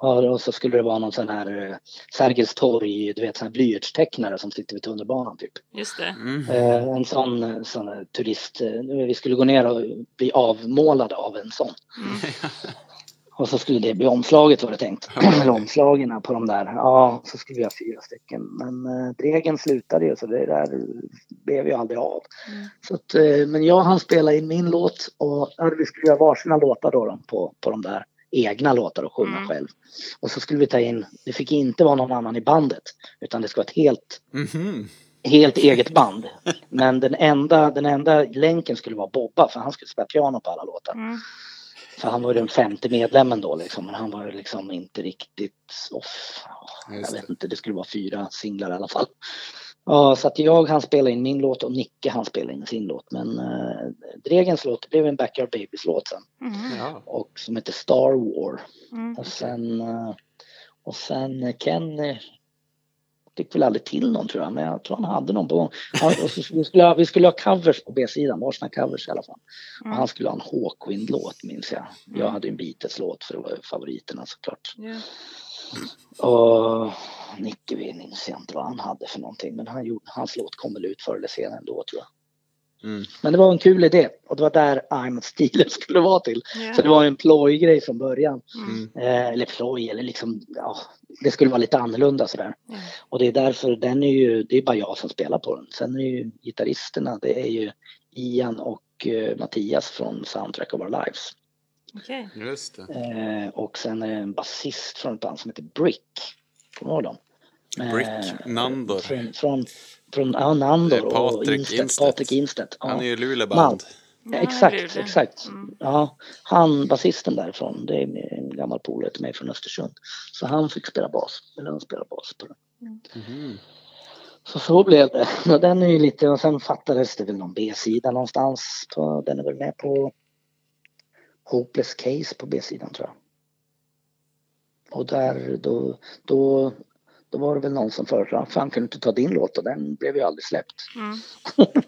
Ja, och så skulle det vara någon sån här eh, Sergels torg, du vet sån här blyertstecknare som sitter vid tunnelbanan typ. Just det. Mm. Eh, en sån, sån turist, eh, vi skulle gå ner och bli avmålade av en sån. Mm. Och så skulle det bli omslaget var det tänkt. Eller omslagen på de där. Ja, så skulle vi ha fyra stycken. Men eh, Dregen slutade ju så det där blev ju aldrig av. Mm. Så att, eh, men jag hann spela in min låt och ja, vi skulle göra varsina låtar då, då på, på de där egna låtar och sjunga Mm. själv. Och så skulle vi ta in, det fick inte vara någon annan i bandet utan det ska vara ett helt Mhm. helt eget band. Men den enda, den enda länken skulle vara Bobba för han skulle spela piano på alla låtar. Mm. För han var ju den femte medlemmen då liksom. Men han var ju liksom inte riktigt off. Jag vet inte, det skulle vara fyra singlar i alla fall. Ja, så att jag han spela in min låt och Nicke han spela in sin låt. Men äh, Dregens låt blev en Backyard Babies låt sen. Mm. Ja. Och som heter Star War. Mm. Och sen, eh, och sen eh, Ken eh, fick väl aldrig till någon tror jag, men jag tror han hade någon på gång. Han, och så, vi, skulle ha, vi skulle ha covers på B-sidan, varsina covers i alla fall. Mm. Och han skulle ha en Hawkwind-låt minns jag. Jag hade en Beatles-låt för det var ju favoriterna såklart. Ja. Och Nicke vi minns jag inte vad han hade för någonting, men han gjorde, hans låt kom väl ut förr eller senare ändå tror jag. Mm. Men det var en kul idé och det var där I'm a Steeler skulle vara till. Ja. Så det var en plojgrej från början. Mm. Eh, eller ploj, eller liksom, ja, det skulle vara lite annorlunda sådär. Ja. Och det är därför den är ju, det är bara jag som spelar på den. Sen är ju gitarristerna, det är ju Ian och eh, Mattias från Soundtrack of Our Lives. Okej. Just det. Eh, och sen är det en basist från ett band som heter Brick. Kommer du ihåg dem? Brick, Eh, Nandor. Från, från, från ja, Nandor är och Patrik Instedt, Instedt. Patrik Instedt. Ja. Han är ju. Ja, exakt, är det. exakt. Mm. Ja, han, basisten därifrån, det är en gammal polare till mig från Östersund. Så han fick spela bas, eller han spelar bas på den. Mhm. Så så blev det. Och den är ju lite, och sen fattades det väl någon B-sida någonstans. På, den är väl med på Hopeless Case på B-sidan tror jag. Och där, då, då, då var det väl någon som föreslog, fan kan du inte ta din låt? Och den blev ju aldrig släppt. Mm.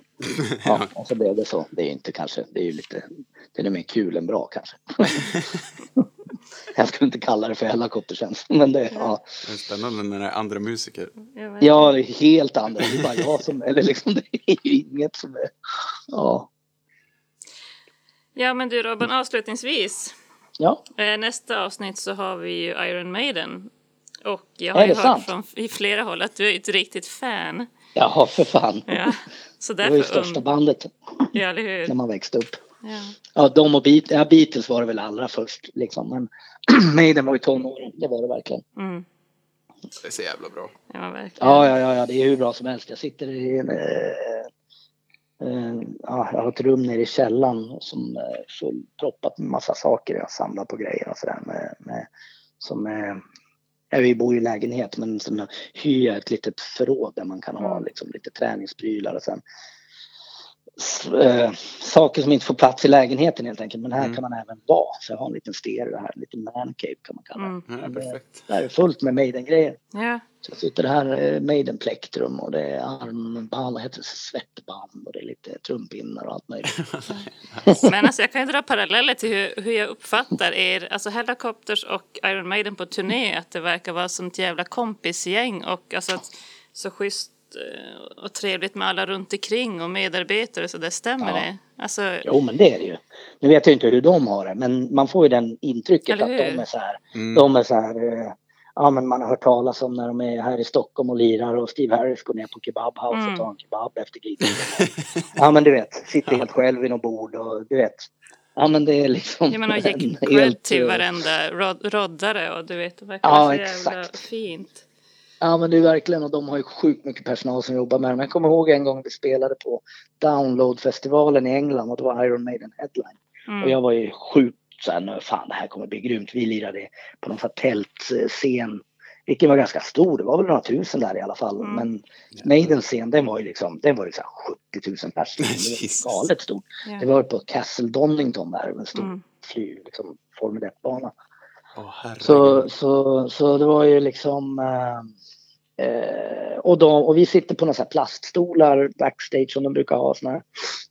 Ja, och så blev det så. Det är inte kanske, det är ju lite, det är mer kul än bra kanske. jag skulle inte kalla det för helikoptertjänst, men det, ja. Det är spännande när det är andra musiker. Ja, det är helt andra. Det är bara jag som, eller liksom det är ju inget som är, ja. ja, men du Robin, avslutningsvis. Ja, Eh, nästa avsnitt så har vi ju Iron Maiden. Och jag har ju hört sant? från i flera håll att du är ett riktigt fan. jaha för fan. Ja, så Det var ju därför största und- bandet Ja, eller hur? när man växte upp. Ja. Ja, de och Beat, ja, Beatles var det väl allra först liksom. Men Maiden var ju tonåren, det var det verkligen. Mm. Det är så jävla bra. Ja, verkligen. Ja, ja, ja, ja, det är hur bra som helst. Jag sitter i en, eh, ja, jag har ett rum nere i källaren som är fullproppat med massa saker. Jag samlar på grejer och sådär med, med, som är, ja, vi bor i lägenhet men som hyr jag ett litet förråd där man kan ha Mm. liksom, lite träningsprylar och sen eh, saker som inte får plats i lägenheten helt enkelt. Men här Mm. kan man även vara. Så jag har en liten stereo här, en liten mancave kan man kalla det. Mm. Ja. Det här är fullt med Maiden-grejer. Ja. Så jag sitter här, eh, Maiden plektrum och det är armband, vad heter det, svettband och det är lite trumpinnar och allt möjligt. Men alltså, jag kan ju dra paralleller till hur, hur jag uppfattar er, alltså Hellacopters och Iron Maiden på turné, att det verkar vara som ett jävla kompisgäng och alltså att, så schysst och trevligt med alla runt omkring och medarbetare så det stämmer Ja. det? Alltså, Jo men det är det ju. Nu vet jag inte hur de har det men man får ju den intrycket att de är så här. Mm. De är så här. eh, Ja men man har hört talas om när de är här i Stockholm och lirar och Steve Harris går ner på Kebab House Mm. och tar en kebab efter giget. Ja men du vet, sitter helt själv vid något bord och du vet. Ja men det är liksom. jag menar, och gick cred till eh, varenda rod, roddare och du vet, det verkar Ja, så jävla exakt. fint. Ja men det är verkligen och de har ju sjukt mycket personal som jobbar med dem. Jag kommer ihåg en gång vi spelade på Downloadfestivalen i England och det var Iron Maiden headline. Mm. Och jag var ju sjukt såhär, "Nu, fan det här kommer bli grymt. Vi lirade på någon sån här tältscen. Vilken var ganska stor, det var väl några tusen där i alla fall. Mm. Men Maidens scen den var ju liksom, den var ju såhär 70 000 personer. Det Jesus. var galet stort. Ja. Det var på Castle Donington där, en stor Mm. fly, liksom, Formel 1-bana. Åh, herregud. Så, så, så det var ju liksom eh, eh, och, de, och vi sitter på några så här plaststolar backstage som de brukar ha. Såna här,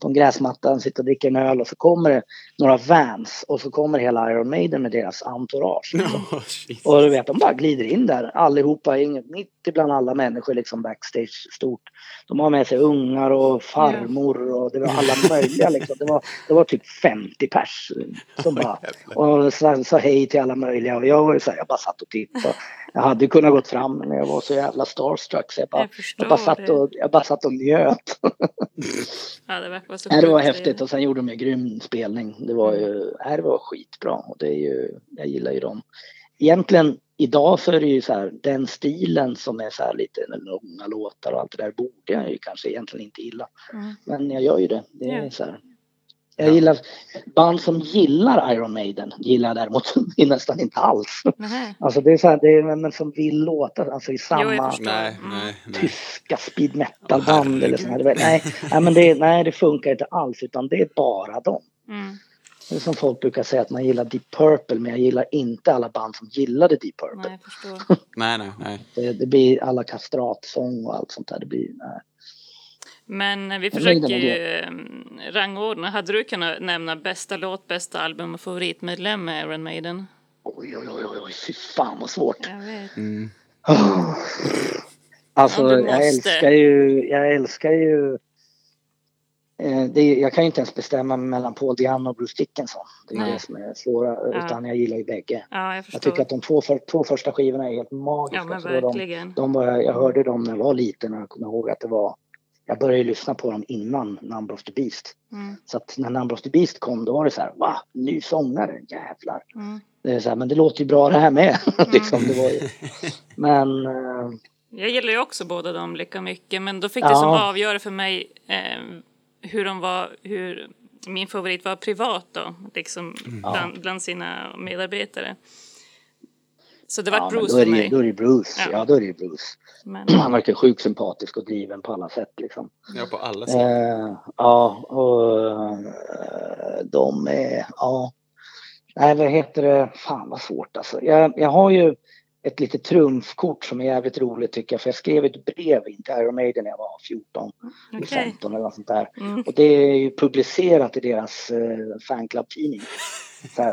på en gräsmatta, sitter och dricker en öl och så kommer det några vans och så kommer hela Iron Maiden med deras entourage. Liksom. Jesus. Och du vet, de bara glider in där allihopa, inget, mitt ibland alla människor liksom backstage stort. De har med sig ungar och farmor och det var alla möjliga liksom. Det var, det var typ 50 pers som bara och sa, sa hej till alla möjliga och jag var ju så här, jag bara satt och tittade. Jag hade kunnat gått fram men jag var så jävla starstruck så jag bara, Jag jag bara, satt, och, jag bara satt och njöt. Ja, det vara så det var häftigt och sen gjorde de en grym spelning. Det var ju, nej, det var skitbra och det är ju, jag gillar ju dem. Egentligen idag så är det ju så här, den stilen som är så här lite långa låtar och allt det där borde jag ju kanske egentligen inte gilla. Mm. Men jag gör ju det. Det är så här. Jag gillar band som gillar Iron Maiden gillar jag däremot nästan inte alls. Nähä. Alltså det är så här, det är men som vill låta alltså i samma. Nej, Mm. nej, nej. tyska speed Åh, metal-band eller sånt här. Nej, nej, men det, nej, det funkar inte alls utan det är bara dem. Mm. Det är som folk brukar säga att man gillar Deep Purple men jag gillar inte alla band som gillade Deep Purple. Nej, jag förstår. nej, nej, nej. Det, det blir alla kastratsång och allt sånt där. Det blir, nej. Men vi försöker ju eh, rangordna. Hade du kunnat nämna bästa låt, bästa album och favoritmedlem med Iron Maiden? Oj, oj, oj, oj, fy fan vad svårt. Jag vet. Mm. Oh. Alltså, jag älskar ju, jag älskar ju det, är- jag kan ju inte ens bestämma mellan Paul Diano och Bruce Dickinson. Det är Nej. det som är svåra, Ja. utan jag gillar ju bägge. Ja, jag Jag tycker att de två, för, två första skivorna är helt magiska. Ja, de, de var, jag hörde dem när jag var liten och jag kommer ihåg att det var jag började lyssna på dem innan Number of the Beast. Mm, Så att när Number of the Beast kom då var det så här, va? Ny sångare, jävlar. mm. Det är så här, men det låter ju bra det här med. liksom, det var ju. Men eh, Jag gillar ju också båda dem lika mycket, men då fick Ja. det som avgöra för mig eh, hur de var, hur min favorit var privat då, liksom bland, bland sina medarbetare. Så det var ja, Bruce då är för det, mig. då är det Bruce. Ja. Ja. då är det ju Bruce. Men, Han verkar sjukt sympatisk och driven på alla sätt liksom. Ja, på alla sätt. Eh, ja, och eh, de är, ja. Nej, vad heter det? Fan vad svårt alltså. Jag, jag har ju ett litet trumfkort som är jävligt roligt tycker jag. För jag skrev ett brev in till Iron Maiden när jag var 14, okej. 15 eller något sånt där. Mm. Och det är ju publicerat i deras eh, fanclub-tidning.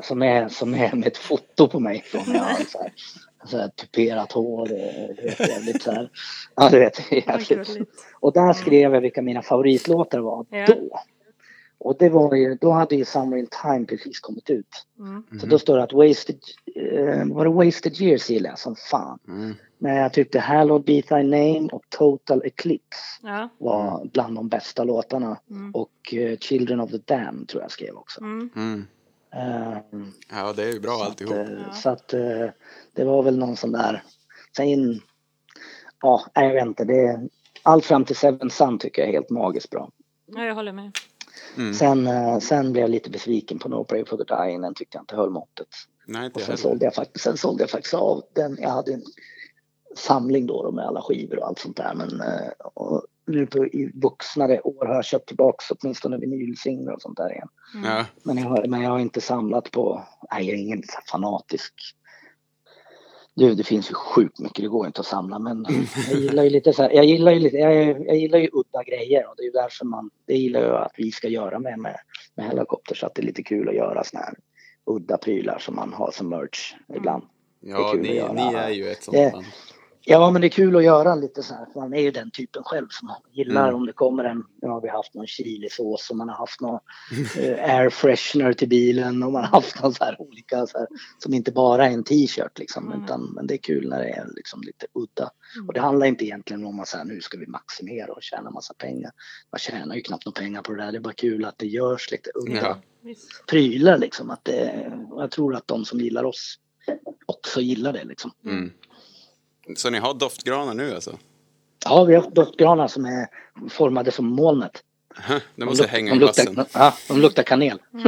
Som, är, som är med ett foto på mig från när jag har så här, så här tuperat hår. eh, jävligt så här. Ja, du vet, jävligt. Och där skrev jag vilka mina favoritlåtar var Ja. då. Och det var ju, då hade ju Summer in Time precis kommit ut. Mm. Så då står det att Wasted, eh, var det Wasted Years gillar jag som fan. Mm. Men jag tyckte Hallowed Be Thy Name och Total Eclipse Ja. var bland de bästa låtarna. Mm. Och eh, Children of the Damned tror jag skrev också. Mm. Ehm, Ja, det är ju bra så att, alltihop. eh, Ja. så att eh, det var väl någon sån där. Sen, ja, jag vet inte. Det, allt fram till Seven Sun tycker jag är helt magiskt bra. ja, jag håller med. Mm. Sen, eh, sen blev jag lite besviken på No Pray for the Dying. Den tyckte jag inte höll måttet. Nej, inte Och sen sålde jag, faktiskt, sen sålde jag faktiskt av den. Jag hade en samling då, då med alla skivor och allt sånt där. Men, eh, nu på, i vuxnare år har jag köpt tillbaks åtminstone vinylsinglar och sånt där igen. Ja. Men jag, har, men jag har inte samlat på, nej jag är ingen fanatisk. Du, det finns ju sjukt mycket, det går inte att samla men jag gillar ju lite så här, jag gillar ju lite, jag, jag gillar ju udda grejer och det är ju därför man, det gillar jag att vi ska göra med, med, med Hellacopter så att det är lite kul att göra såna här udda prylar som man har som merch ibland. Ja, kul att ni, ni är ju ett sånt band. Ja, men det är kul att göra lite så här. För man är ju den typen själv som gillar Mm. om det kommer en, nu har vi haft någon chilisås och man har haft någon eh, air freshener till bilen och man har haft någon så här olika så här, som inte bara är en t-shirt liksom. Mm. Utan, men det är kul när det är liksom lite udda. Och det handlar inte egentligen om att säga nu ska vi maximera och tjäna massa pengar. Man tjänar ju knappt några pengar på det där. Det är bara kul att det görs lite udda Ja. Prylar liksom. Att det, jag tror att de som gillar oss också gillar det liksom. Mm. Så ni har doftgranar nu alltså? Ja, vi har doftgranar som är formade som molnet. De måste luk- hänga de i vassen. ja, de luktar kanel.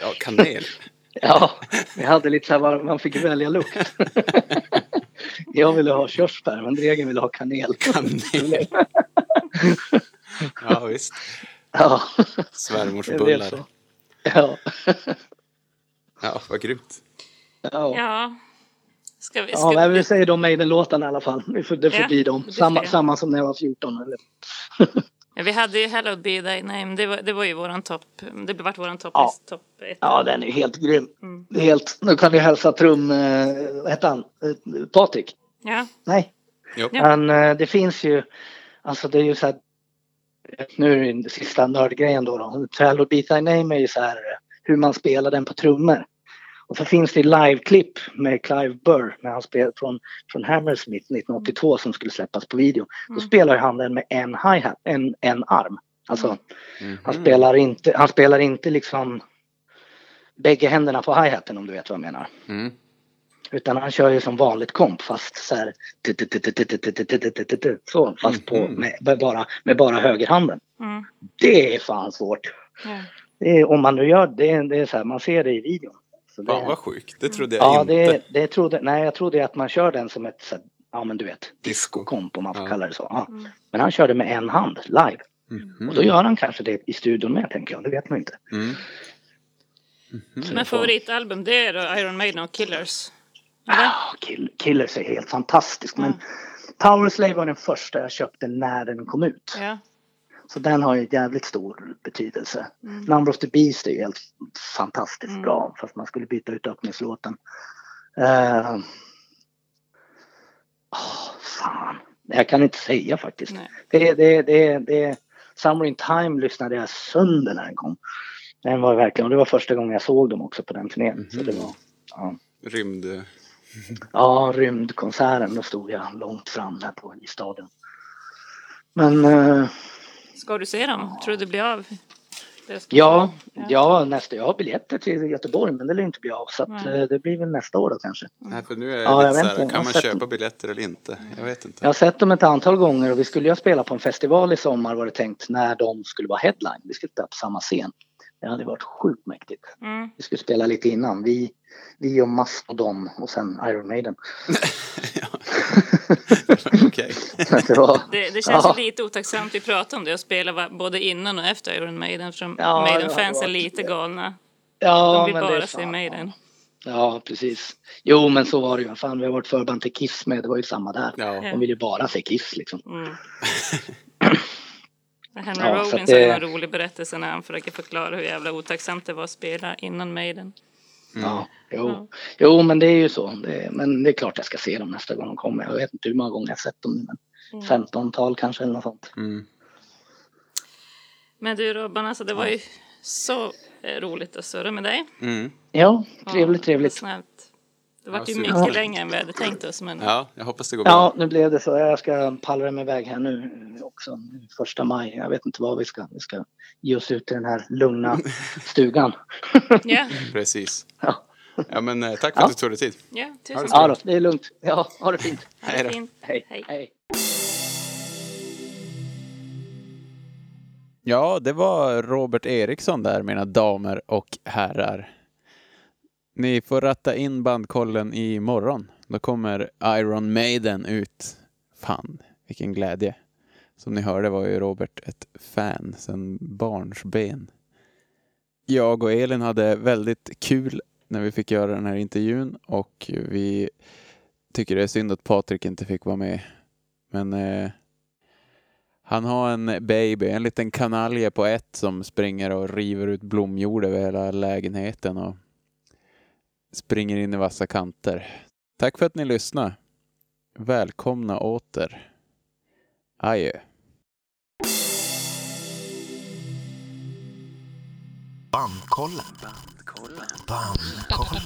ja, kanel. Ja, vi hade lite så här, var- man fick välja lukt. Jag ville ha körsbär, men Dregen ville ha kanel. Kanel. Ja, visst. Ja, Svärmors bullar. Ja. Ja, vad grymt. Ja. Ja. Ska vi... Ja, Ska men vi... vi säger de Maiden-låtarna i alla fall. Vi får- Det får Ja, bli dem. det Samma, samma som när jag var 14. Eller? Ja, vi hade ju Hello Be Thy Name. Det var, det var ju våran topp. Det vart våran topp Ja. topp ett. Ja, den är helt grym. Mm. Det Helt, nu kan vi hälsa trum... Eh, vad heter han? Eh, Patrik? Ja. Nej. Jo. Ja. Men eh, det finns ju, alltså det är ju så här, nu är det den sista nördgrejen då. då. Trello Beat Thy Name är ju så här hur man spelar den på trummor. Och så finns det liveklipp med Clive Burr när han spelade från, från Hammersmith 1982 som skulle släppas på video. Då Mm. spelar han den med en hi-hat, en, en arm. Alltså Mhm. han spelar inte, han spelar inte liksom bägge händerna på hi-haten om du vet vad jag menar. Mm. Utan han kör ju som vanligt komp fast så här så fast på Mhm. med, bara med bara högerhanden. Mm. Det är fan svårt. Ja. Det är, om man nu gör det, det är så här, man ser det i videon. Så det, Fan vad sjukt. Det trodde jag ja, inte. det, det trodde, nej jag trodde att man kör den som ett, ja men du vet, Disco. disco-komp om man får Ja. kalla det så. Ja. Mm. Men han körde med en hand live. Mhm. Och då gör han kanske det i studion med tänker jag, det vet man inte. Mm. Men favoritalbum det är då Iron Maiden och Killers. Eller? Ja, Kill, Killers är helt fantastisk men Mm. Power Slave var den första jag köpte när den kom ut. Ja. Så den har ju jävligt stor betydelse. Mm. Number of the Beast är ju helt fantastiskt Mm. bra fast man skulle byta ut öppningslåten. Uh, fan, jag kan inte säga faktiskt. Nej. Det, det, det, det, Summer in Time lyssnade jag sönder när den kom. Den var verkligen, och det var första gången jag såg dem också på den turnén. Så det var, ja. Rymd... Ja, rymdkonserten, då stod jag långt fram där på, i staden. Men eh, Ska du se dem? Tror du det blir av? Ja, Ja. ja, nästa, jag har biljetter till Göteborg men det lär inte bli av så att, eh, det blir väl nästa år då kanske. Nej, för nu är det Ja, jag lite vet så här, inte. Kan man sett köpa dem. biljetter eller inte? Jag vet inte. Jag har sett dem ett antal gånger och vi skulle ju spela på en festival i sommar var det tänkt när de skulle vara headline. Vi skulle spela på samma scen. Det hade varit sjukt mäktigt. Mm. Vi skulle spela lite innan. Vi, vi och Mastodon och sen Iron Maiden. Okej. Det Det, det känns Ja. lite otacksamt att prata om det och spela både innan och efter Iron Maiden. För Ja, det Maiden-fans är lite galna. ja, De vill men det är bara se Maiden. Ja, precis. Jo, men så var det ju. Fan, vi har varit förband till Kiss med. Det var ju samma där. Ja. De vill ju bara se Kiss liksom. Mm. Henry Ja, så Rollins det- har en rolig berättelse när han försöker förklara hur jävla otacksamt det var att spela innan Maiden. Ja, jo. Ja. jo, men det är ju så. Det, men det är klart jag ska se dem nästa gång de kommer. Jag vet inte hur många gånger jag har sett dem. Men Mm. 15-tal kanske eller något sånt. Mm. Men du Robban, alltså det var ju så eh, roligt att surra med dig. Mm. Ja, trevligt, trevligt. Snällt. Det var Ja, ju mycket längre än vi hade tänkt oss. Men Ja, jag hoppas det går bra. Ja, nu blev det så. Jag ska pallra mig iväg här nu också. Första maj. Jag vet inte vad vi ska. Vi ska ge oss ut i den här lugna stugan. ja, Precis. Ja. Ja, men eh, tack för Ja. att du tog dig tid. ja, tusen det tack. Ja då, det är lugnt. Ja, ha det fint. Ha Hej det fint. Hej. Hej. Hej. Ja, det var Robert Eriksson där, mina damer och herrar. Ni får ratta in bandkollen i morgon. Då kommer Iron Maiden ut. Fan, vilken glädje. Som ni hörde var ju Robert ett fan sedan barnsben. Jag och Elin hade väldigt kul när vi fick göra den här intervjun och vi tycker det är synd att Patrik inte fick vara med. Men eh, han har en baby, en liten kanalje på ett som springer och river ut blomjord över hela lägenheten och springer in i vassa kanter. Tack för att ni lyssnade. Välkomna åter. Adjö. Bandkollen. Bandkollen.